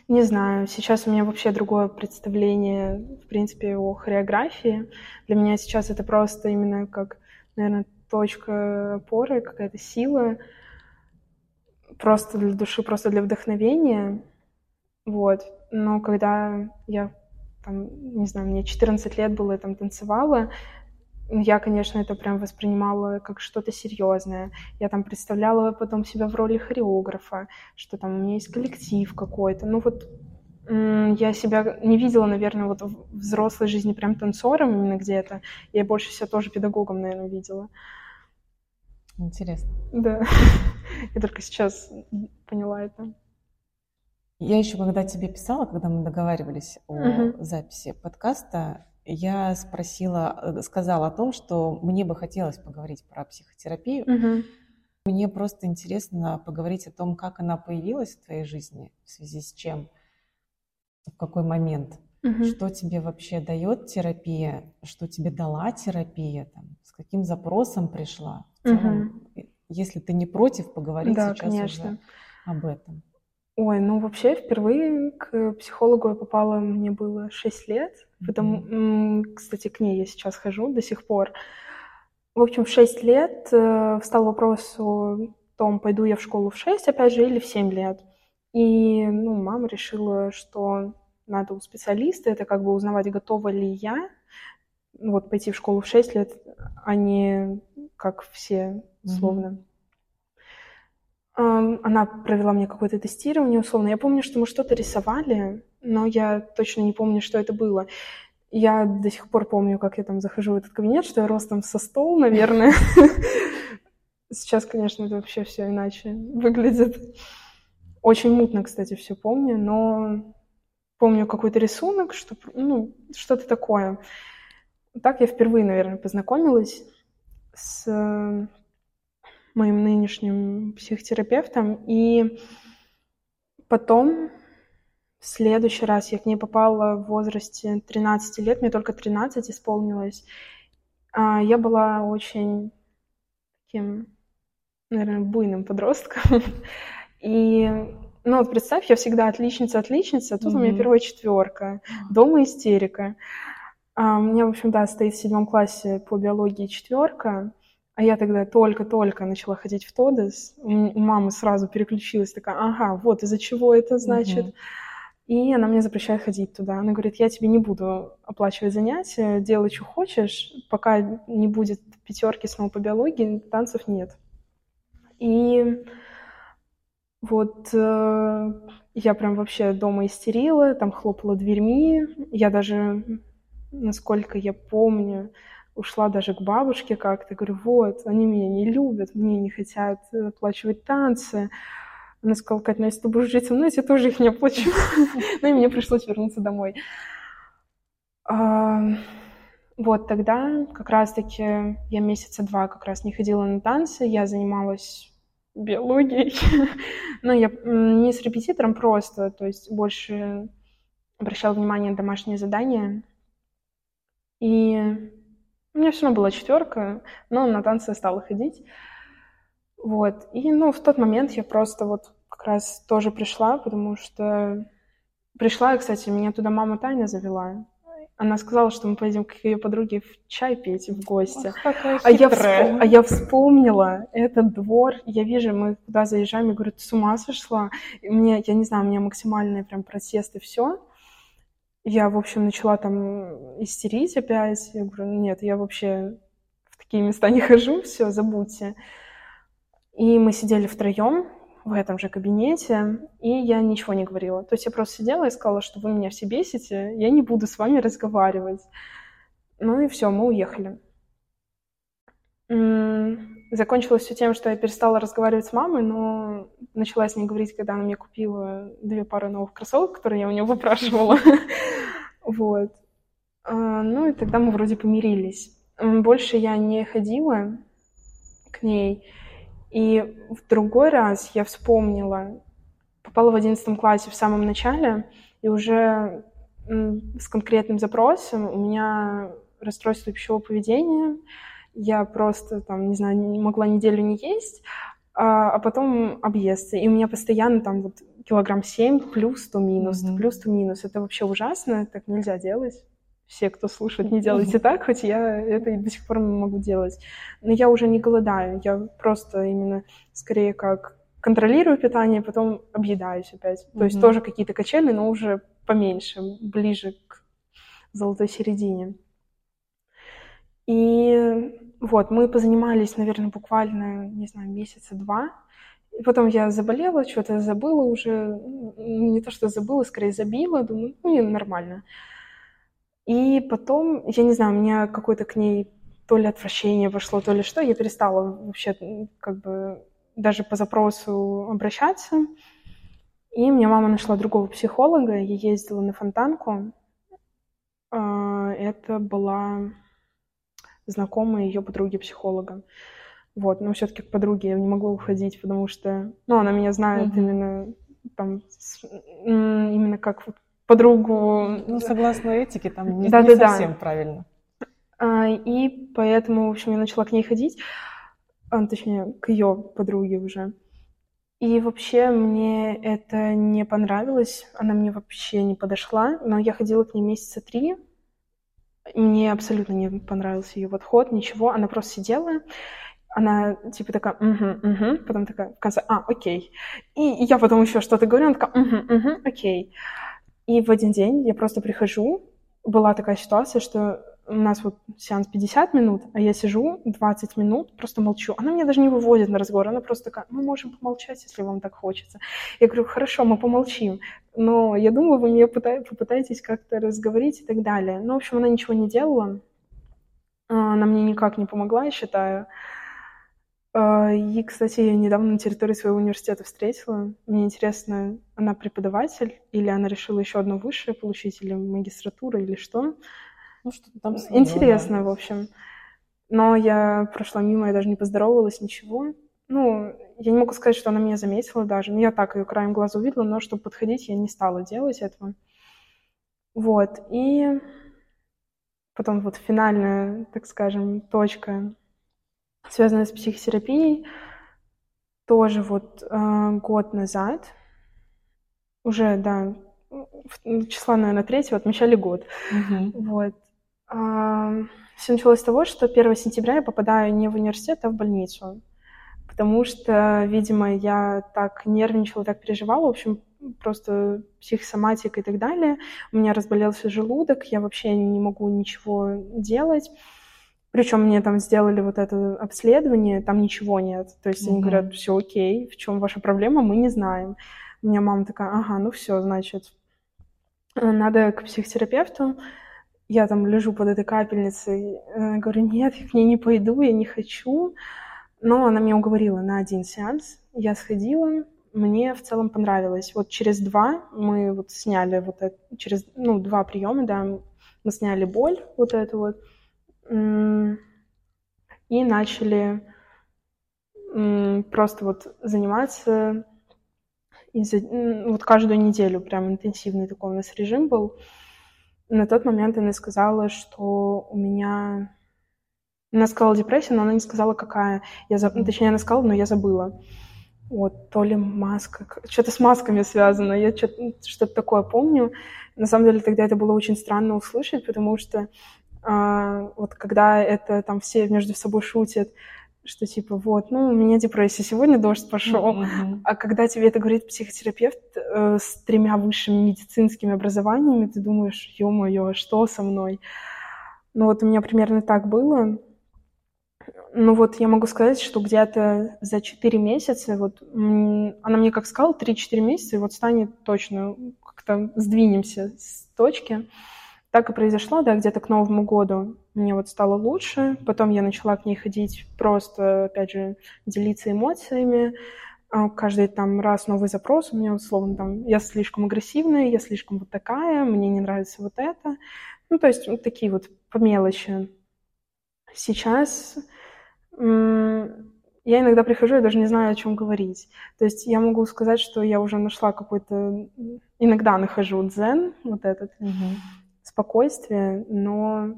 Не знаю, сейчас у меня вообще другое представление, в принципе, о хореографии. Для меня сейчас это просто именно как, наверное, точка опоры, какая-то сила, просто для души, просто для вдохновения. Вот. Но когда я, там, не знаю, мне 14 лет было, я там танцевала, я, конечно, это прям воспринимала как что-то серьезное. Я там представляла потом себя в роли хореографа, что там у меня есть коллектив какой-то. Ну вот я себя не видела, наверное, вот в взрослой жизни прям танцором именно где-то. Я больше себя тоже педагогом, наверное, видела. Интересно. Да. *laughs* Я только сейчас поняла это. Я еще, когда тебе писала, когда мы договаривались о uh записи подкаста, я спросила, э, сказала о том, что мне бы хотелось поговорить про психотерапию. uh Мне просто интересно поговорить о том, как она появилась в твоей жизни, в связи с чем, в какой момент. uh Что тебе вообще дает терапия, что тебе дала терапия, там, с каким запросом пришла. В целом, uh если ты не против, поговорить да, сейчас конечно. уже об этом. Ой, ну вообще впервые к психологу я попала, мне было 6 лет. Потом, кстати, к ней я сейчас хожу до сих пор. В общем, в 6 лет э, встал вопрос о том, пойду я в школу в 6, опять же, или в 7 лет. И ну, мама решила, что надо у специалиста, это как бы узнавать, готова ли я вот пойти в школу в 6 лет, а не как все, условно. Mm-hmm. Она провела мне какое-то тестирование, условно. Я помню, что мы что-то рисовали, но я точно не помню, что это было. Я до сих пор помню, как я там захожу в этот кабинет, что я ростом со стол, наверное. *laughs* Сейчас, конечно, это вообще все иначе выглядит. Очень мутно, кстати, все помню, но помню какой-то рисунок, что, ну, что-то такое. Так я впервые, наверное, познакомилась с моим нынешним психотерапевтом. И потом, в следующий раз я к ней попала в возрасте 13 лет, мне только 13 исполнилось. А, я была очень таким, наверное, буйным подростком. *laughs* И ну вот представь, я всегда отличница, отличница, а тут mm-hmm. у меня первая четверка, дома истерика. А, у меня, в общем, да, стоит в седьмом классе по биологии четверка. А я тогда только-только начала ходить в ТОДЕС. У мамы сразу переключилась такая, ага, вот из-за чего это значит. Угу. И она мне запрещает ходить туда. Она говорит, я тебе не буду оплачивать занятия, делай, что хочешь, пока не будет пятерки снова по биологии, танцев нет. И вот э, я прям вообще дома истерила, там хлопала дверьми. Я даже, насколько я помню, ушла даже к бабушке как-то, говорю, вот, они меня не любят, мне не хотят оплачивать танцы. Она сказала, Катя, ну если ты будешь жить со мной, я тоже их не оплачу. *laughs* Ну и мне пришлось вернуться домой. Вот тогда как раз-таки я месяца два как раз не ходила на танцы, я занималась биологией, *laughs* но я не с репетитором просто, то есть больше обращала внимание на домашние задания. И у меня все равно была четверка, но на танцы я стала ходить. Вот. И, ну, в тот момент я просто вот как раз тоже пришла, потому что... Пришла, и, кстати, меня туда мама Таня завела. Она сказала, что мы пойдем к ее подруге в чай пить в гости. Ох, а, я всп... а я вспомнила этот двор. Я вижу, мы туда заезжаем, и говорю, ты с ума сошла? И мне, я не знаю, у меня максимальный прям протест и все. Я, в общем, начала там истерить опять. Я говорю, нет, я вообще в такие места не хожу, все, забудьте. И мы сидели втроем в этом же кабинете, и я ничего не говорила. То есть я просто сидела и сказала, что вы меня все бесите, я не буду с вами разговаривать. Ну и все, мы уехали. Закончилось все тем, что я перестала разговаривать с мамой, но начала с ней говорить, когда она мне купила две пары новых кроссовок, которые я у нее выпрашивала. *laughs* Вот. А, ну и тогда мы вроде помирились. Больше я не ходила к ней. И в другой раз я вспомнила, попала в одиннадцатом классе в самом начале, и уже с конкретным запросом у меня расстройство пищевого поведения, я просто, там, не знаю, не могла неделю не есть, а, а потом объесться. И у меня постоянно там вот килограмм 7 плюс то минус, mm-hmm. плюс то минус. Это вообще ужасно, так нельзя делать. Все, кто слушает, не делайте так, хоть я это и до сих пор могу делать. Но я уже не голодаю, я просто именно скорее как контролирую питание, потом объедаюсь опять. Mm-hmm. То есть тоже какие-то качели, но уже поменьше, ближе к золотой середине. И вот, мы позанимались, наверное, буквально, не знаю, месяца два. И потом я заболела, что-то забыла уже. Не то, что забыла, скорее забила. Думаю, ну, нормально. И потом, я не знаю, у меня какое-то к ней то ли отвращение вошло, то ли что. Я перестала вообще как бы даже по запросу обращаться. И мне мама нашла другого психолога. Я ездила на фонтанку. А, это была знакомая ее подруги психолога. Вот, но все-таки к подруге я не могу уходить, потому что, ну, она меня знает mm-hmm. именно там, с, именно как подругу. Ну, согласно этике, там не, да, не да, совсем да. правильно. А, и поэтому, в общем, я начала к ней ходить, а, точнее, к ее подруге уже. И вообще мне это не понравилось, она мне вообще не подошла, но я ходила к ней месяца три, мне абсолютно не понравился ее подход, ничего. Она просто сидела, она типа такая, угу, угу, потом такая в конце, а, окей. И я потом еще что-то говорю, она такая, угу, угу, окей. И в один день я просто прихожу, была такая ситуация, что у нас вот сеанс 50 минут, а я сижу 20 минут, просто молчу. Она меня даже не выводит на разговор, она просто такая, мы можем помолчать, если вам так хочется. Я говорю, хорошо, мы помолчим, но я думаю, вы меня попытаетесь как-то разговорить и так далее. Ну, в общем, она ничего не делала, а, она мне никак не помогла, я считаю. А, и, кстати, я недавно на территории своего университета встретила. Мне интересно, она преподаватель или она решила еще одно высшее получить, или магистратура, или что. Ну, что там Интересно, в общем. Но я прошла мимо, я даже не поздоровалась, ничего. Ну, я не могу сказать, что она меня заметила даже. Ну, я так ее краем глаза увидела, но чтобы подходить, я не стала делать этого. Вот, и потом вот финальная, так скажем, точка, связанная с психотерапией, тоже вот э, год назад, уже, да, числа, наверное, третьего отмечали год. Mm-hmm. Вот. Все началось с того, что 1 сентября я попадаю не в университет, а в больницу. Потому что, видимо, я так нервничала, так переживала. В общем, просто психосоматика и так далее. У меня разболелся желудок, я вообще не могу ничего делать. Причем мне там сделали вот это обследование, там ничего нет. То есть mm-hmm. они говорят, все окей, в чем ваша проблема, мы не знаем. У меня мама такая, ага, ну все, значит, надо к психотерапевту я там лежу под этой капельницей, говорю, нет, я к ней не пойду, я не хочу. Но она меня уговорила на один сеанс. Я сходила, мне в целом понравилось. Вот через два мы вот сняли вот это, через, ну, два приема, да, мы сняли боль вот эту вот, и начали просто вот заниматься и вот каждую неделю прям интенсивный такой у нас режим был. На тот момент она сказала, что у меня... Она сказала депрессия, но она не сказала, какая. Я заб... Точнее, она сказала, но я забыла. Вот, то ли маска, что-то с масками связано, я что-то такое помню. На самом деле тогда это было очень странно услышать, потому что а, вот когда это там все между собой шутят, что типа вот, ну, у меня депрессия, сегодня дождь пошел. Mm-hmm. А когда тебе это говорит психотерапевт э, с тремя высшими медицинскими образованиями, ты думаешь, ё-моё, что со мной? Ну вот у меня примерно так было. Ну вот я могу сказать, что где-то за 4 месяца, вот она мне как сказала, 3-4 месяца, и вот станет точно, как-то сдвинемся с точки. Так и произошло, да, где-то к Новому году мне вот стало лучше. Потом я начала к ней ходить просто, опять же, делиться эмоциями. А, каждый там раз новый запрос. У меня условно там, я слишком агрессивная, я слишком вот такая, мне не нравится вот это. Ну, то есть вот такие вот по мелочи. Сейчас я иногда прихожу, я даже не знаю, о чем говорить. То есть я могу сказать, что я уже нашла какой-то... Иногда нахожу дзен, вот этот. Mm-hmm спокойствие, но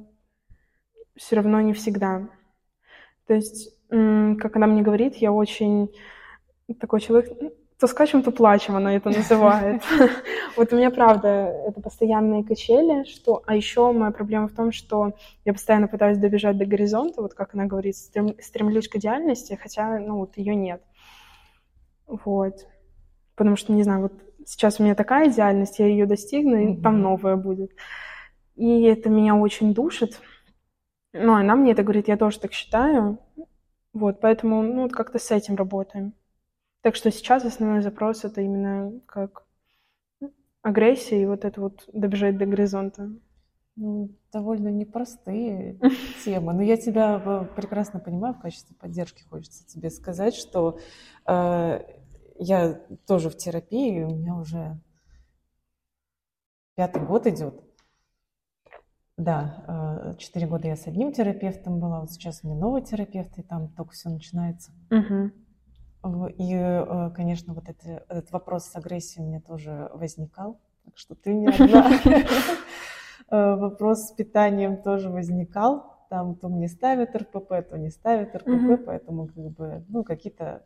все равно не всегда. То есть, как она мне говорит, я очень такой человек, то скачем, то плачем, она это называет. *laughs* Вот у меня, правда, это постоянные качели, что... А еще моя проблема в том, что я постоянно пытаюсь добежать до горизонта, вот как она говорит, стремлюсь к идеальности, хотя, ну, вот ее нет. Вот. Потому что, не знаю, вот сейчас у меня такая идеальность, я ее достигну, и там новая будет. И это меня очень душит. Ну, она мне это говорит, я тоже так считаю. Вот, поэтому, ну, вот как-то с этим работаем. Так что сейчас основной запрос это именно как агрессия и вот это вот добежать до горизонта. Ну, довольно непростые *laughs* темы. Но я тебя э, прекрасно понимаю в качестве поддержки. Хочется тебе сказать, что э, я тоже в терапии, у меня уже пятый год идет. Да, э, четыре года я с одним терапевтом была, вот сейчас у меня новый терапевт, и там только все начинается. Угу. И, э, конечно, вот это, этот вопрос с агрессией у меня тоже возникал, так что ты не одна. *laughs* Э, вопрос с питанием тоже возникал. Там то мне ставят РПП, то не ставят РПП, поэтому как бы, ну, какие-то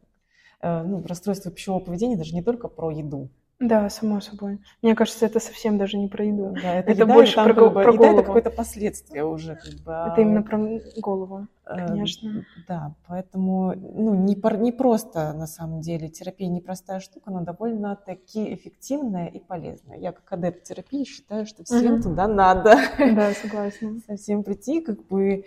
ну, расстройства пищевого поведения даже не только про еду. Да, само собой. Мне кажется, это совсем даже не про еду. Да, это, это еда, больше про, как бы, про голову. это какое-то последствие уже. Как бы, это именно про голову, э, конечно. Э, да, поэтому ну, не, не просто на самом деле терапия непростая штука, но довольно-таки эффективная и полезная. Я как адепт терапии считаю, что всем угу. туда надо. Да, согласна. *laughs* Совсем прийти, как бы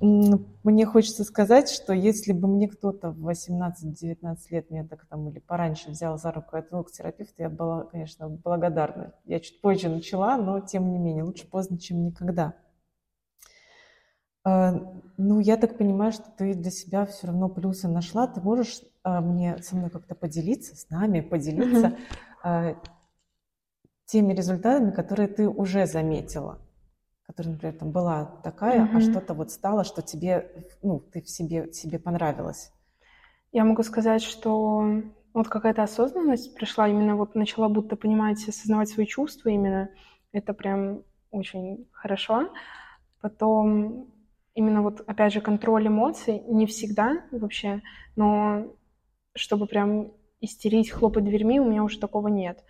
мне хочется сказать, что если бы мне кто-то в 18-19 лет меня так там или пораньше взял за руку и отвел к терапевту, я была, конечно, благодарна. Я чуть позже начала, но тем не менее, лучше поздно, чем никогда. А, ну, я так понимаю, что ты для себя все равно плюсы нашла. Ты можешь а, мне со мной как-то поделиться, с нами поделиться mm-hmm. теми результатами, которые ты уже заметила? Которая, например, там была такая, mm-hmm. а что-то вот стало, что тебе, ну, ты в себе, себе понравилось? Я могу сказать, что вот какая-то осознанность пришла, именно вот начала будто понимать, осознавать свои чувства именно. Это прям очень хорошо. Потом именно вот, опять же, контроль эмоций не всегда вообще, но чтобы прям истерить, хлопать дверьми, у меня уже такого нет.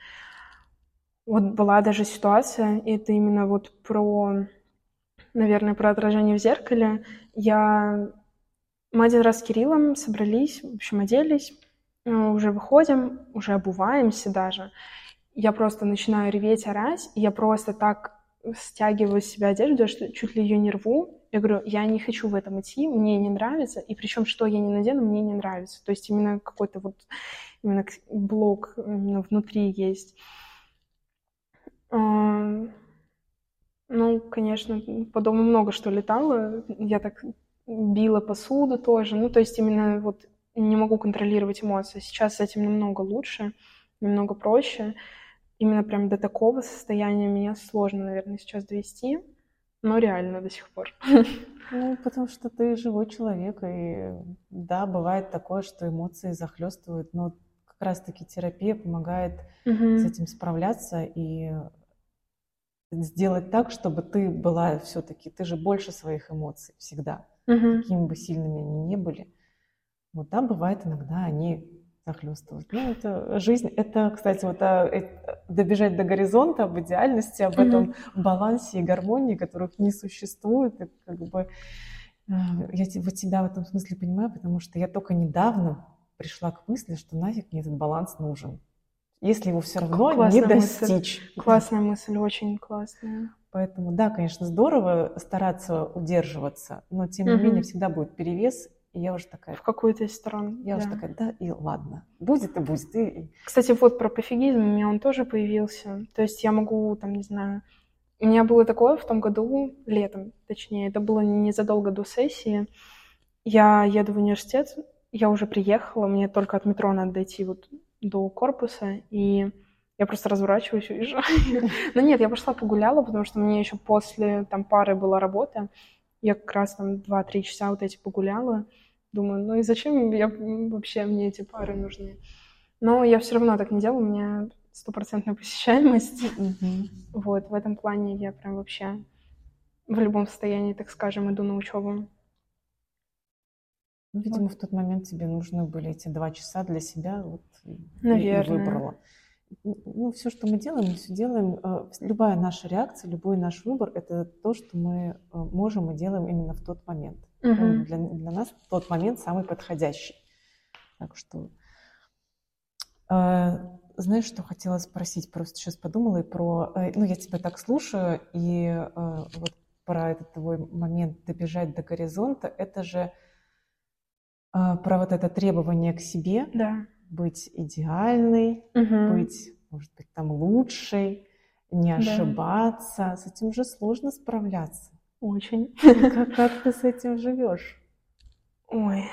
Вот была даже ситуация, и это именно вот про, наверное, про отражение в зеркале. Я... Мы один раз с Кириллом собрались, в общем, оделись, э, уже выходим, уже обуваемся даже. Я просто начинаю реветь, орать, и я просто так стягиваю с себя одежду, что чуть ли ее не рву. Я говорю, я не хочу в этом идти, мне не нравится, и причем что я не надену, мне не нравится. То есть именно какой-то вот именно блок именно внутри есть. Ну, конечно, по дому много что летало. Я так била посуду тоже. Ну, то есть именно вот не могу контролировать эмоции. Сейчас с этим намного лучше, немного проще. Именно прям до такого состояния меня сложно, наверное, сейчас довести, но реально до сих пор. *laughs* Ну, потому что ты живой человек, и да, бывает такое, что эмоции захлестывают, но как раз-таки терапия помогает угу. с этим справляться и сделать так, чтобы ты была все-таки, ты же больше своих эмоций всегда, угу. какими бы сильными они ни были. Вот да, бывает иногда они захлестывают. Ну, это жизнь, это, кстати, вот а, это, добежать до горизонта, об идеальности, об mm этом балансе и гармонии, которых не существует. И как бы а, я вот тебя в этом смысле понимаю, потому что я только недавно пришла к мысли, что нафиг мне этот баланс нужен если его все равно классная не достичь. Мысль. Классная мысль, очень классная. Поэтому, да, конечно, здорово стараться удерживаться, но тем не угу. менее всегда будет перевес, и я уже такая... В какую-то из сторон. Я да. уже такая, да, и ладно, будет и будет. И... Кстати, вот про пофигизм у меня он тоже появился. То есть я могу, там, не знаю... У меня было такое в том году, летом, точнее, это было незадолго до сессии. Я еду в университет, я уже приехала, мне только от метро надо дойти вот до корпуса, и я просто разворачиваюсь и уезжаю. *laughs* Но нет, я пошла погуляла, потому что мне еще после там пары была работа. Я как раз там 2-3 часа вот эти погуляла. Думаю, ну и зачем я, вообще мне эти пары нужны? Но я все равно так не делаю, у меня стопроцентная посещаемость. Вот, в этом плане я прям вообще в любом состоянии, так скажем, иду на учебу. Ну, видимо, вот. в тот момент тебе нужны были эти два часа для себя, вот, Наверное. и выбрала. Ну, все, что мы делаем, мы все делаем. Э, любая наша реакция, любой наш выбор – это то, что мы э, можем и делаем именно в тот момент. Угу. Для, для нас тот момент самый подходящий. Так что знаешь, что хотела спросить? Просто сейчас подумала и про... Ну, я тебя так слушаю, и вот про этот твой момент добежать до горизонта, это же про вот это требование к себе, да. быть идеальной, угу. быть, может быть, там лучшей, не ошибаться. Да. С этим же сложно справляться. Очень. *laughs* Как, как ты с этим живешь? Ой.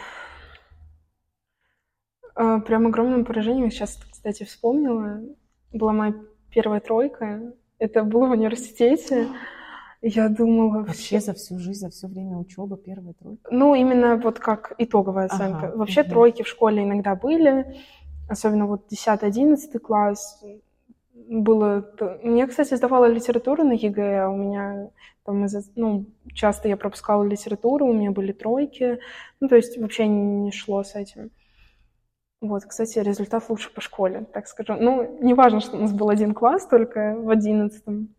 А, прям огромным поражением. Сейчас, кстати, вспомнила. Была моя первая тройка. Это было в университете. *gasps* *laughs* Я думала... Вообще за всю жизнь, за все время учебы первая тройка? Ну, именно вот как итоговая оценка. Ага, Вообще угу. тройки в школе иногда были, особенно вот 10-11 класс. Было... Мне, кстати, сдавала литературу на ЕГЭ, а у меня там из ну, часто я пропускала литературу, у меня были тройки. Ну, то есть вообще не шло с этим. Вот, кстати, результат лучше по школе, так скажу. Ну, не важно, что у нас был один класс только в одиннадцатом.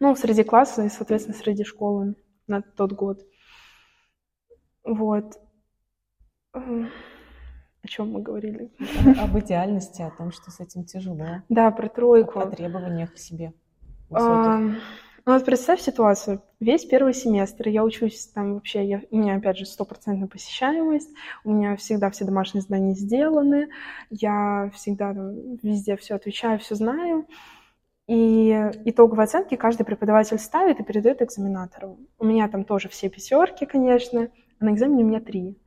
Ну, среди класса и, соответственно, среди школы на тот год. Вот. О чем мы говорили? Об идеальности, о том, что с этим тяжело. Да, про тройку. О требованиях к себе. А, ну вот представь ситуацию. Весь первый семестр я учусь там вообще, я, у меня опять же стопроцентная посещаемость, у меня всегда все домашние задания сделаны, я всегда там, везде все отвечаю, все знаю. И итоговые оценки каждый преподаватель ставит и передает экзаменатору. У меня там тоже все пятерки, конечно, а на экзамене у меня три.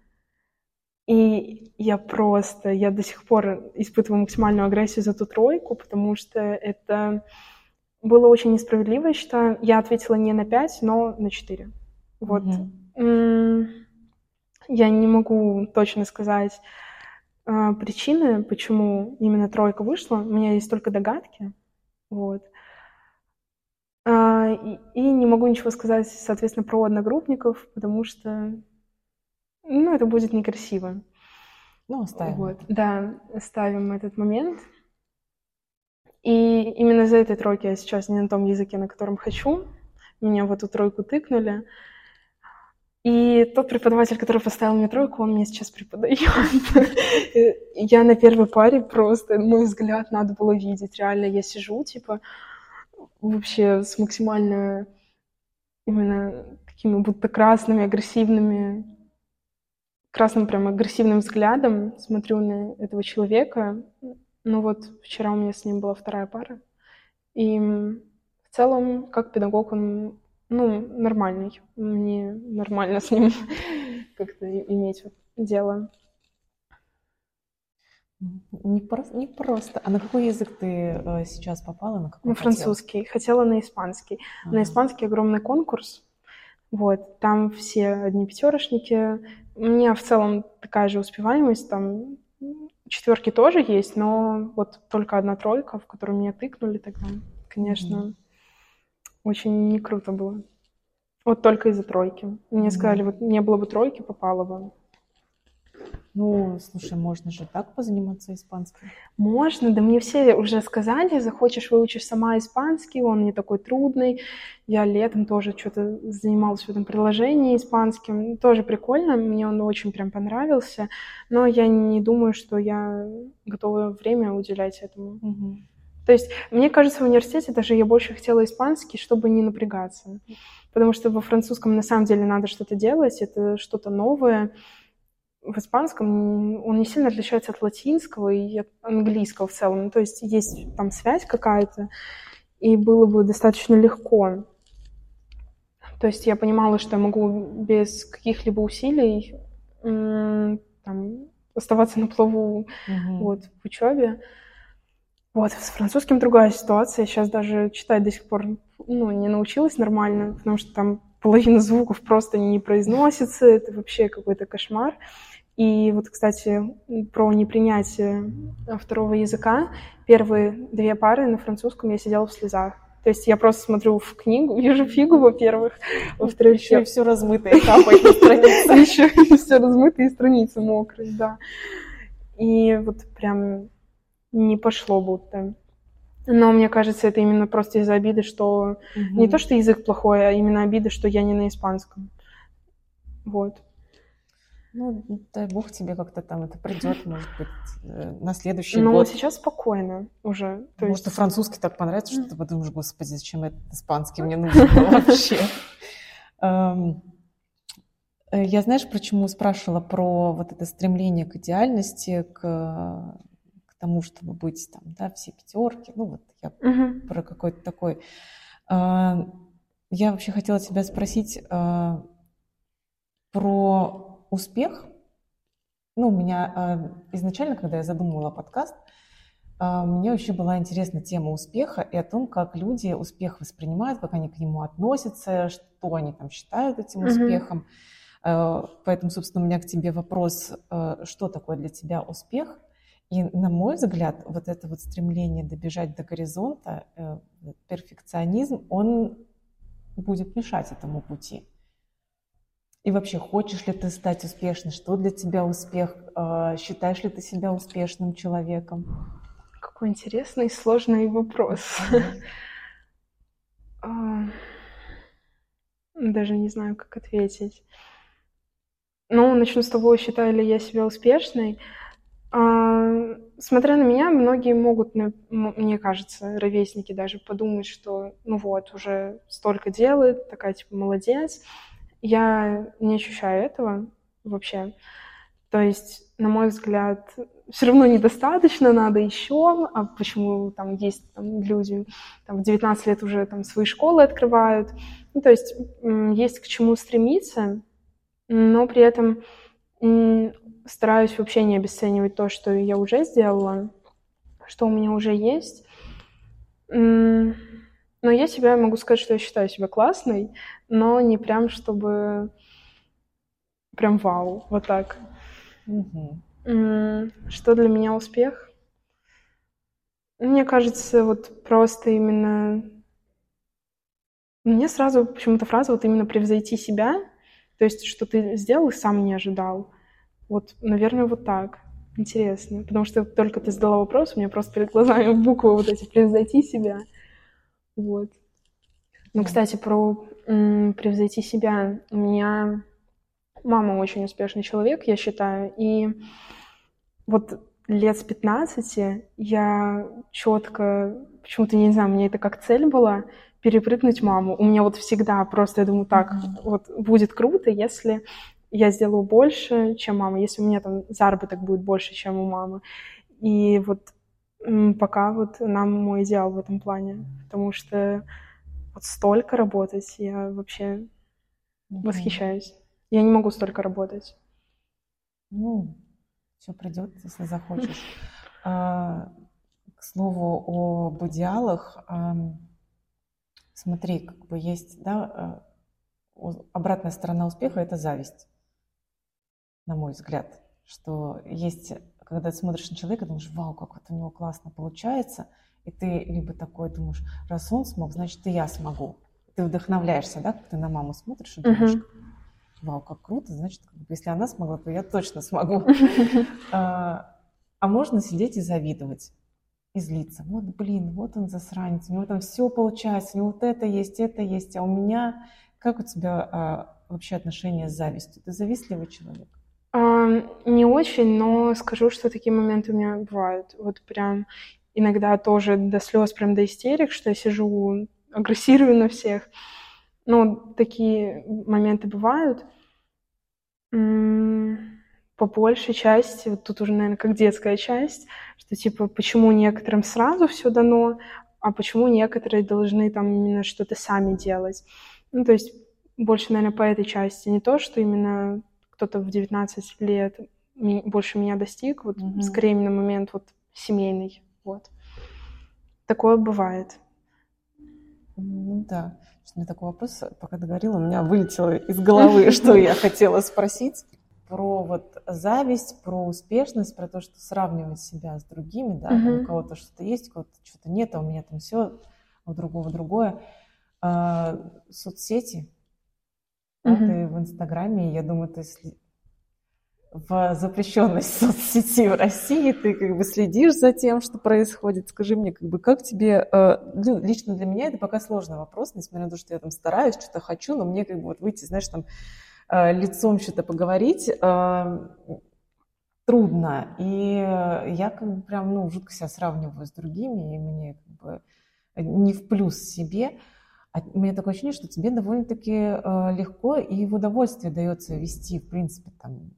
И я просто, я до сих пор испытываю максимальную агрессию за ту тройку, потому что это было очень несправедливо, я считаю. Я ответила не на пять, но на четыре. Вот. Mm-hmm. Я не могу точно сказать э, причины, почему именно тройка вышла. У меня есть только догадки. Вот. А, и, и не могу ничего сказать, соответственно, про одногруппников, потому что, ну, это будет некрасиво. Ну, оставим. Вот. Да, оставим этот момент. И именно за этой тройки я сейчас не на том языке, на котором хочу. Меня в эту тройку тыкнули. И тот преподаватель, который поставил мне тройку, он мне сейчас преподает. *laughs* Я на первой паре просто, мой взгляд надо было видеть. Реально, я сижу, типа, вообще с максимально именно такими будто красными, агрессивными, красным прям агрессивным взглядом смотрю на этого человека. Ну вот вчера у меня с ним была вторая пара. И в целом, как педагог, он ну, нормальный. Мне нормально с ним *laughs* как-то иметь дело. Не, просто, не просто. А на какой язык ты э, сейчас попала? На, какой на французский. Хотела на испанский. Ага. На испанский огромный конкурс. Вот, там все одни пятерошники. У меня в целом такая же успеваемость, там четверки тоже есть, но вот только одна тройка, в которую меня тыкнули тогда, конечно, mm очень не круто было. Вот только из-за тройки. Мне сказали, вот не было бы тройки, попала бы. Ну, слушай, можно же так позаниматься испанским? Можно, да мне все уже сказали, захочешь, выучишь сама испанский, он не такой трудный. Я летом тоже что-то занималась в этом приложении испанским, тоже прикольно, мне он очень прям понравился, но я не думаю, что я готова время уделять этому. Угу. То есть, мне кажется, в университете даже я больше хотела испанский, чтобы не напрягаться. Потому что во французском на самом деле надо что-то делать, это что-то новое. В испанском он не сильно отличается от латинского и от английского в целом. Ну, то есть есть там связь какая-то, и было бы достаточно легко. То есть я понимала, что я могу без каких-либо усилий там, оставаться на плаву угу. вот, в учебе. Вот, с французским другая ситуация. Сейчас даже читать до сих пор ну, не научилась нормально, потому что там половина звуков просто не произносится. Это вообще какой-то кошмар. И вот, кстати, про непринятие второго языка. Первые две пары на французском я сидела в слезах. То есть я просто смотрю в книгу, *laughs* вижу фигу, во-первых, во-вторых, еще все размытое капает на *laughs* странице. Еще все размытые страницы мокрые, да. И вот прям не пошло будто. Но мне кажется, это именно просто из-за обиды, что угу. не то, что язык плохой, а именно обида, что я не на испанском. Вот. Ну, дай бог тебе как-то там это придет, может быть, э, на следующий Но год. Но сейчас спокойно уже. То может, есть... французский так понравится, что ты подумаешь, господи, зачем этот испанский мне нужен *laughs* вообще. Эм, э, я, знаешь, почему спрашивала про вот это стремление к идеальности, к тому, чтобы быть там, да, все пятерки. Ну, вот я угу. про какой-то такой. Э, я вообще хотела тебя спросить про успех, ну, у меня э, изначально, когда я задумывала подкаст, мне вообще была интересна тема успеха и о том, как люди успех воспринимают, как они к нему относятся, что они там считают этим успехом. Э, поэтому, собственно, у меня к тебе вопрос, что такое для тебя успех? И, на мой взгляд, вот это вот стремление добежать до горизонта, э, перфекционизм, он будет мешать этому пути. И вообще, хочешь ли ты стать успешной? Что для тебя успех? А, считаешь ли ты себя успешным человеком? Какой интересный и сложный вопрос. *laughs* А, даже не знаю, как ответить. Ну, начну с того, считаю ли я себя успешной. А, смотря на меня, многие могут, мне кажется, ровесники даже подумать, что ну вот, уже столько делает, такая типа молодец. Я не ощущаю этого вообще. То есть, на мой взгляд, все равно недостаточно, надо еще. А почему там есть там, люди там, в 19 лет уже там свои школы открывают? Ну, то есть есть к чему стремиться, но при этом стараюсь вообще не обесценивать то, что я уже сделала, что у меня уже есть. Но я себя могу сказать, что я считаю себя классной, но не прям, чтобы прям вау, вот так. Угу. Что для меня успех? Мне кажется, вот просто именно... Мне сразу почему-то фраза вот именно «превзойти себя», то есть, что ты сделал и сам не ожидал. Вот, наверное, вот так. Интересно. Потому что только ты задала вопрос, у меня просто перед глазами *laughs* буквы вот эти «превзойти себя». Вот. Ну, кстати, про м, превзойти себя. У меня мама очень успешный человек, я считаю. И вот лет с 15 я четко, почему-то, не знаю, мне это как цель была, перепрыгнуть маму. У меня вот всегда просто, я думаю, так, mm-hmm. вот будет круто, если я сделаю больше, чем мама, если у меня там заработок будет больше, чем у мамы. И вот пока вот нам мой идеал в этом плане, потому что вот столько работать, я вообще mm-hmm. восхищаюсь. Я не могу столько работать. Ну, все придет, если захочешь. *laughs* А, к слову об идеалах, смотри, как бы есть, да, а, обратная сторона успеха – это зависть, на мой взгляд, что есть когда ты смотришь на человека, думаешь, вау, как вот у него классно получается, и ты либо такой думаешь, раз он смог, значит, и я смогу. Ты вдохновляешься, да, как ты на маму смотришь и думаешь, uh-huh. вау, как круто, значит, если она смогла, то я точно смогу. *laughs* А, а можно сидеть и завидовать, и злиться. Вот, блин, вот он засранец, у него там все получается, у него вот это есть, это есть, а у меня... Как у тебя а, вообще отношения с завистью? Ты завистливый человек? Не очень, но скажу, что такие моменты у меня бывают. Вот прям иногда тоже до слез, прям до истерик, что я сижу, агрессирую на всех. Ну, такие моменты бывают. По большей части, вот тут уже, наверное, как детская часть, что типа, почему некоторым сразу все дано, а почему некоторые должны там именно что-то сами делать. Ну, то есть больше, наверное, по этой части. Не то, что именно кто-то в 19 лет больше меня достиг, вот mm-hmm. скорее именно момент вот семейный, вот. Такое бывает. Ну да. У меня такой вопрос, пока ты говорила, у меня вылетело из головы, *laughs* что я хотела спросить про вот зависть, про успешность, про то, что сравнивать себя с другими, да, у кого-то что-то есть, у кого-то что-то нет, а у меня там все у другого другое. А, соцсети, да, ты в Инстаграме, я думаю, ты в запрещенной соцсети в России, ты как бы следишь за тем, что происходит. Скажи мне, как бы, как тебе, э, ну, лично для меня это пока сложный вопрос, несмотря на то, что я там стараюсь, что-то хочу, но мне как бы вот выйти, знаешь, там лицом что-то поговорить э, трудно. И я как бы прям, ну, жутко себя сравниваю с другими, и мне как бы не в плюс себе. А у меня такое ощущение, что тебе довольно-таки легко и в удовольствие дается вести, в принципе, там,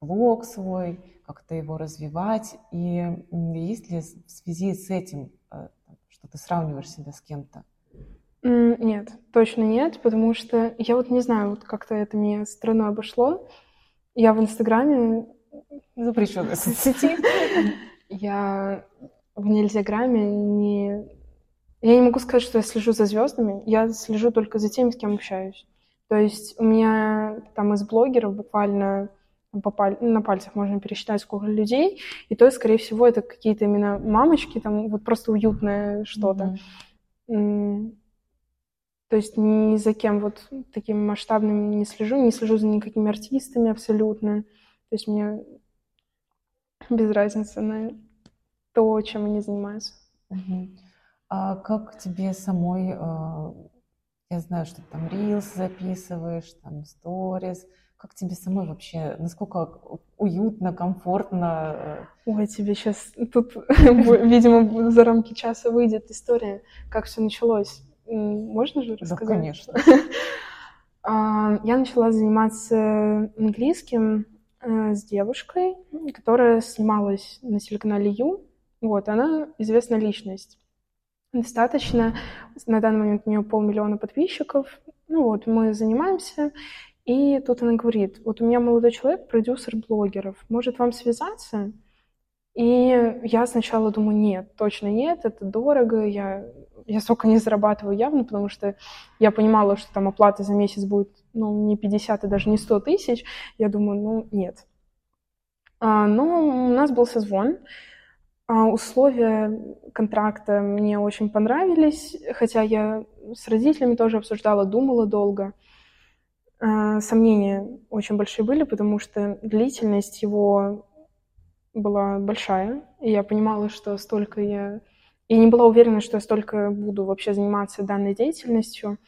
блог свой, как-то его развивать. И есть ли в связи с этим, э, что ты сравниваешь себя с кем-то? Нет, точно нет, потому что я вот не знаю, вот как-то это мне страной обошло. Я в Инстаграме... Запрещенной соцсети. *laughs* Я в Нельзяграме не... Я не могу сказать, что я слежу за звездами, я слежу только за теми, с кем общаюсь. То есть у меня там из блогеров буквально паль... на пальцах можно пересчитать, сколько людей, и то, скорее всего, это какие-то именно мамочки, там вот просто уютное что-то. Mm-hmm. То есть ни за кем вот таким масштабным не слежу, не слежу за никакими артистами абсолютно. То есть мне без разницы на то, чем они занимаются. А как тебе самой, э, я знаю, что ты там рилс записываешь, там сторис, как тебе самой вообще, насколько уютно, комфортно? Э? Ой, тебе сейчас тут, *laughs* видимо, за рамки часа выйдет история, как все началось. Можно же рассказать? Да, конечно. *laughs* А, я начала заниматься английским э, с девушкой, которая снималась на телеканале Ю. Вот, она известная личность. Достаточно. На данный момент у нее полмиллиона подписчиков. Ну вот, мы занимаемся. И тут она говорит, вот у меня молодой человек, продюсер блогеров, может вам связаться? И я сначала думаю, нет, точно нет, это дорого, я, я столько не зарабатываю явно, потому что я понимала, что там оплата за месяц будет, ну, не 50 и даже не 100 тысяч. Я думаю, ну, нет. А, но у нас был созвон, а, условия контракта мне очень понравились, хотя я с родителями тоже обсуждала, думала долго. А, сомнения очень большие были, потому что длительность его была большая, и я понимала, что столько я... Я не была уверена, что я столько буду вообще заниматься данной деятельностью.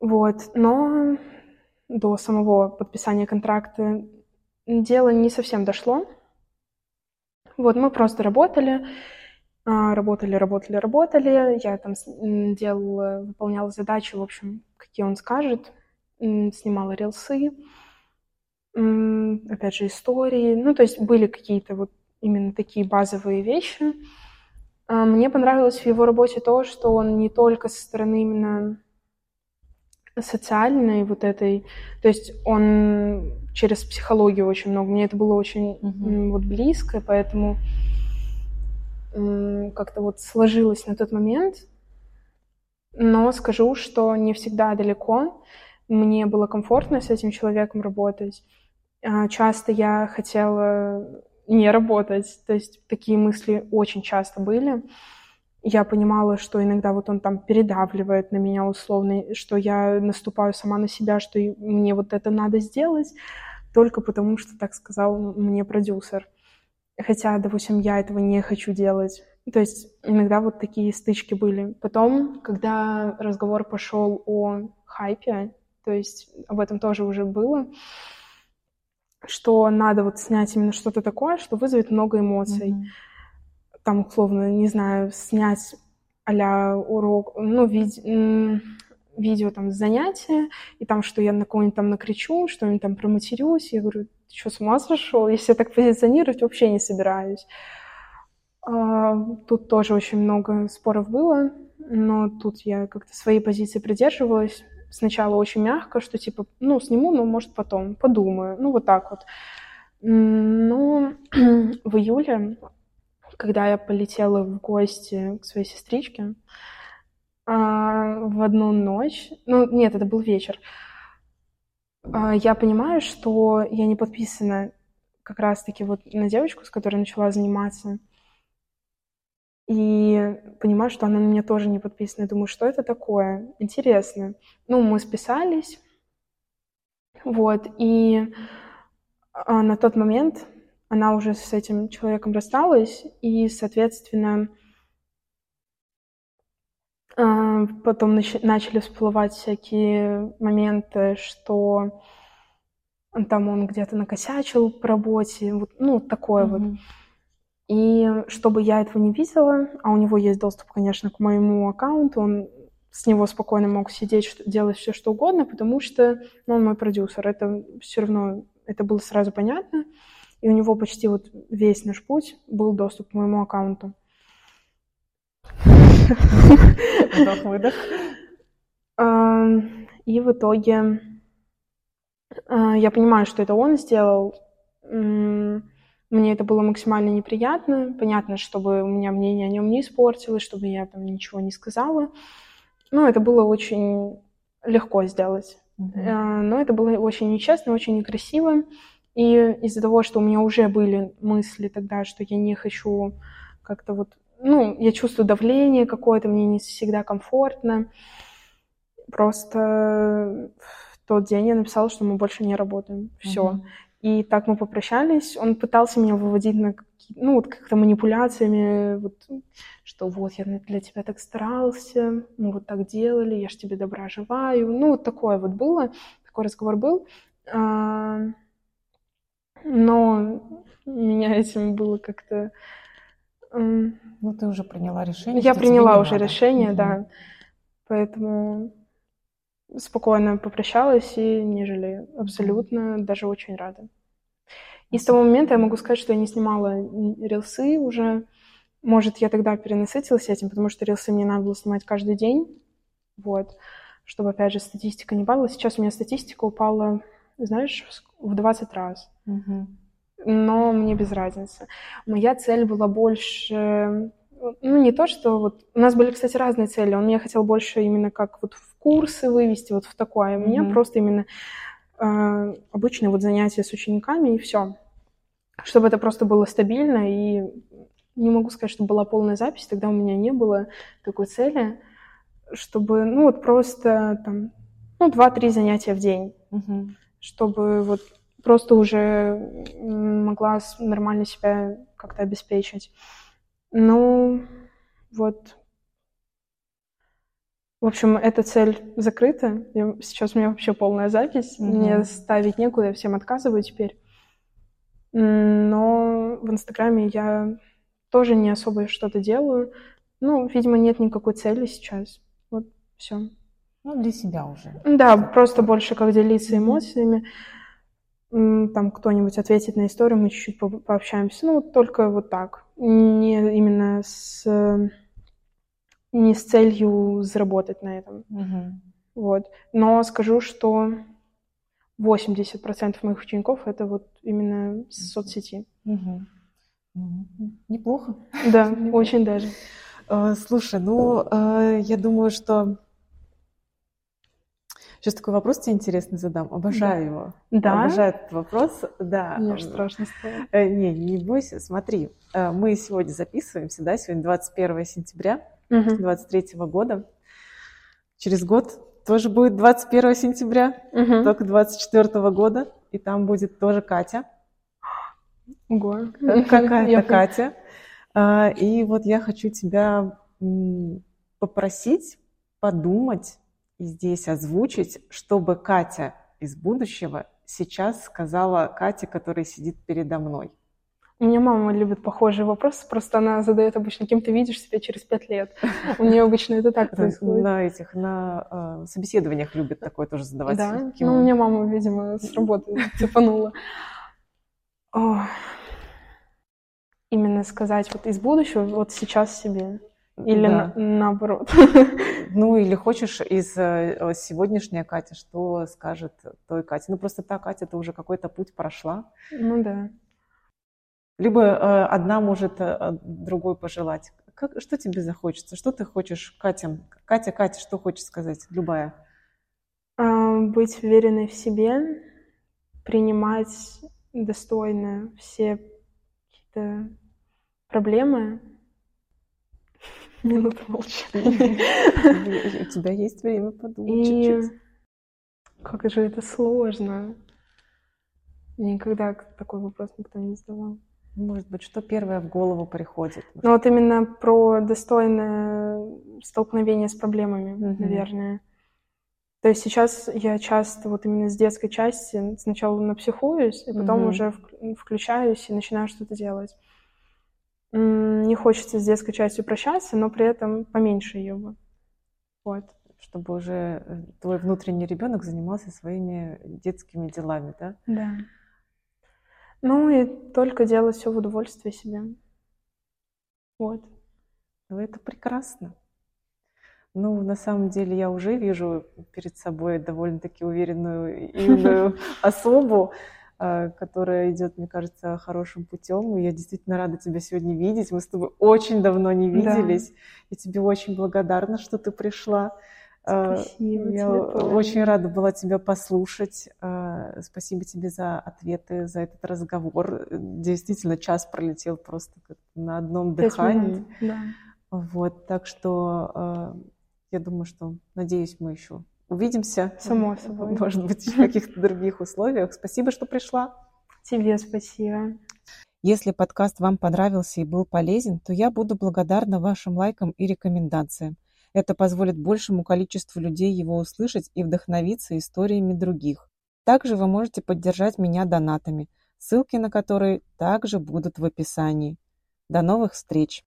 Вот, но до самого подписания контракта дело не совсем дошло. Вот, мы просто работали, а, работали, работали, работали. Я там делала, выполняла задачи, в общем, какие он скажет снимала рилсы, опять же, истории. Ну, то есть были какие-то вот именно такие базовые вещи. А, мне понравилось в его работе то, что он не только со стороны именно социальной вот этой, то есть он через психологию очень много. Мне это было очень mm-hmm. вот близко, поэтому как-то вот сложилось на тот момент. Но скажу, что не всегда далеко мне было комфортно с этим человеком работать. А, часто я хотела не работать, то есть такие мысли очень часто были. Я понимала, что иногда вот он там передавливает на меня условно, что я наступаю сама на себя, что мне вот это надо сделать, только потому что так сказал мне продюсер. Хотя, допустим, я этого не хочу делать. То есть иногда вот такие стычки были. Потом, когда разговор пошел о хайпе, то есть об этом тоже уже было, что надо вот снять именно что-то такое, что вызовет много эмоций. Mm-hmm. Там, условно, не знаю, снять а урок, ну, вид- видео там занятия, и там, что я на кого-нибудь там накричу, что-нибудь там проматерюсь. Я говорю, ты что, с ума сошел? Если я так позиционировать, вообще не собираюсь. А, тут тоже очень много споров было, но тут я как-то своей позиции придерживалась сначала очень мягко, что типа, ну, сниму, но может потом, подумаю, ну, вот так вот. Ну, *clears throat* в июле, когда я полетела в гости к своей сестричке, а, в одну ночь, ну, нет, это был вечер, а, я понимаю, что я не подписана как раз-таки вот на девочку, с которой начала заниматься. И понимаю, что она на меня тоже не подписана. Думаю, что это такое? Интересно. Ну, мы списались, вот, и а, на тот момент она уже с этим человеком рассталась, и, соответственно, а, потом начали всплывать всякие моменты, что там он где-то накосячил по работе, вот, ну, такое mm-hmm. вот. И чтобы я этого не видела, а у него есть доступ, конечно, к моему аккаунту, он с него спокойно мог сидеть, делать все, что угодно, потому что ну, он мой продюсер. Это все равно, это было сразу понятно. И у него почти вот весь наш путь был доступ к моему аккаунту. Вдох-выдох. И в итоге а, я понимаю, что это он сделал. Мне это было максимально неприятно. Понятно, чтобы у меня мнение о нем не испортилось, чтобы я там ничего не сказала. Ну, это было очень легко сделать. Mm-hmm. Но это было очень нечестно, очень некрасиво. И из-за того, что у меня уже были мысли тогда, что я не хочу как-то вот... Ну, я чувствую давление какое-то, мне не всегда комфортно. Просто тот день я написала, что мы больше не работаем. Все. Mm-hmm. И так мы попрощались. Он пытался меня выводить на ну, вот как-то манипуляциями, вот, что вот я для тебя так старался, мы вот так делали, я ж тебе добра желаю. Ну, вот такое вот было, такой разговор был. А, но меня этим было как-то... Ну, ты уже приняла решение. Я приняла уже надо. решение, mm-hmm. да. Поэтому спокойно попрощалась и не жалею. Абсолютно, даже очень рада. И с того момента я могу сказать, что я не снимала рилсы уже. Может, я тогда перенасытилась этим, потому что рилсы мне надо было снимать каждый день. Вот. Чтобы, опять же, статистика не падала. Сейчас у меня статистика упала, знаешь, в 20 раз. Угу. Но мне без разницы. Моя цель была больше ну, не то, что вот... У нас были, кстати, разные цели. Он меня хотел больше именно как вот в курсы вывести, вот в такое. А меня mm-hmm. просто именно э, обычные вот занятия с учениками, и все. Чтобы это просто было стабильно, и не могу сказать, что была полная запись, тогда у меня не было такой цели, чтобы, ну, вот просто там, ну, два-три занятия в день, mm-hmm. чтобы вот просто уже могла нормально себя как-то обеспечить. Ну, вот. В общем, эта цель закрыта. Я, сейчас у меня вообще полная запись. Mm-hmm. Мне ставить некуда, я всем отказываю теперь. Но в Инстаграме я тоже не особо что-то делаю. Ну, видимо, нет никакой цели сейчас. Вот, все. Ну, для себя уже. Да, просто больше как делиться эмоциями. Там кто-нибудь ответит на историю, мы чуть-чуть по пообщаемся. Ну, только вот так не именно с не с целью заработать на этом. Угу. Вот. Но скажу, что 80% моих учеников это вот именно с соцсети. Угу. Неплохо. Да, *laughs* очень даже. Э, слушай, ну, э, я думаю, что Сейчас такой вопрос тебе интересный задам. Обожаю да. его. Да? Обожаю этот вопрос. Да. Мне аж страшно стало. Э, не, не бойся. Смотри, э, мы сегодня записываемся, да, сегодня 21 сентября угу. 23 года. Через год тоже будет 21 сентября, угу. только 24 года, и там будет тоже Катя. Ого. Какая-то Катя. А, и вот я хочу тебя попросить подумать и здесь озвучить, чтобы Катя из будущего сейчас сказала Кате, которая сидит передо мной. У меня мама любит похожие вопросы, просто она задает обычно, кем ты видишь себя через пять лет. У нее обычно это так *laughs* происходит. На этих, на э, собеседованиях любит такое тоже задавать. Да, ну у меня мама, видимо, с работы цепанула. Именно сказать вот из будущего, вот сейчас себе. Или да. на, наоборот. *laughs* Ну, или хочешь из э, сегодняшняя Катя, что скажет той Кате? Ну, просто та Катя, ты уже какой-то путь прошла. Ну, да. Либо э, одна может э, другой пожелать. Как, что тебе захочется? Что ты хочешь Катя? Катя, Катя, что хочешь сказать? Любая. А, быть уверенной в себе, принимать достойно все какие-то проблемы, Минута молчания. *laughs* У тебя есть время подумать чуть-чуть. как же это сложно. Никогда такой вопрос никто не задавал. Может быть, что первое в голову приходит? Ну вот именно про достойное столкновение с проблемами, Мгм. наверное. То есть сейчас я часто вот именно с детской части сначала напсихуюсь, и потом Мгм. уже вк- включаюсь и начинаю что-то делать. Не хочется с детской частью прощаться, но при этом поменьше ее бы. Вот. Чтобы уже э, твой внутренний ребенок занимался своими детскими делами, да? Да. Ну и только делать все в удовольствие себе. Вот. Ну, это прекрасно. Ну, на самом деле, я уже вижу перед собой довольно-таки уверенную юную *laughs* особу, которая идет, мне кажется, хорошим путем. И я действительно рада тебя сегодня видеть. Мы с тобой очень давно не Да. виделись. Я тебе очень благодарна, что ты пришла. Э, Спасибо Я тебе очень рада была тебя послушать. Э, Спасибо тебе за ответы, за этот разговор. Действительно, час пролетел просто на одном дыхании. минут, Да. Вот, так что э, я думаю, что, надеюсь, мы еще увидимся. Само собой. Может быть, в каких-то других условиях. Спасибо, что пришла. Тебе спасибо. Если подкаст вам понравился и был полезен, то я буду благодарна вашим лайкам и рекомендациям. Это позволит большему количеству людей его услышать и вдохновиться историями других. Также вы можете поддержать меня донатами, ссылки на которые также будут в описании. До новых встреч!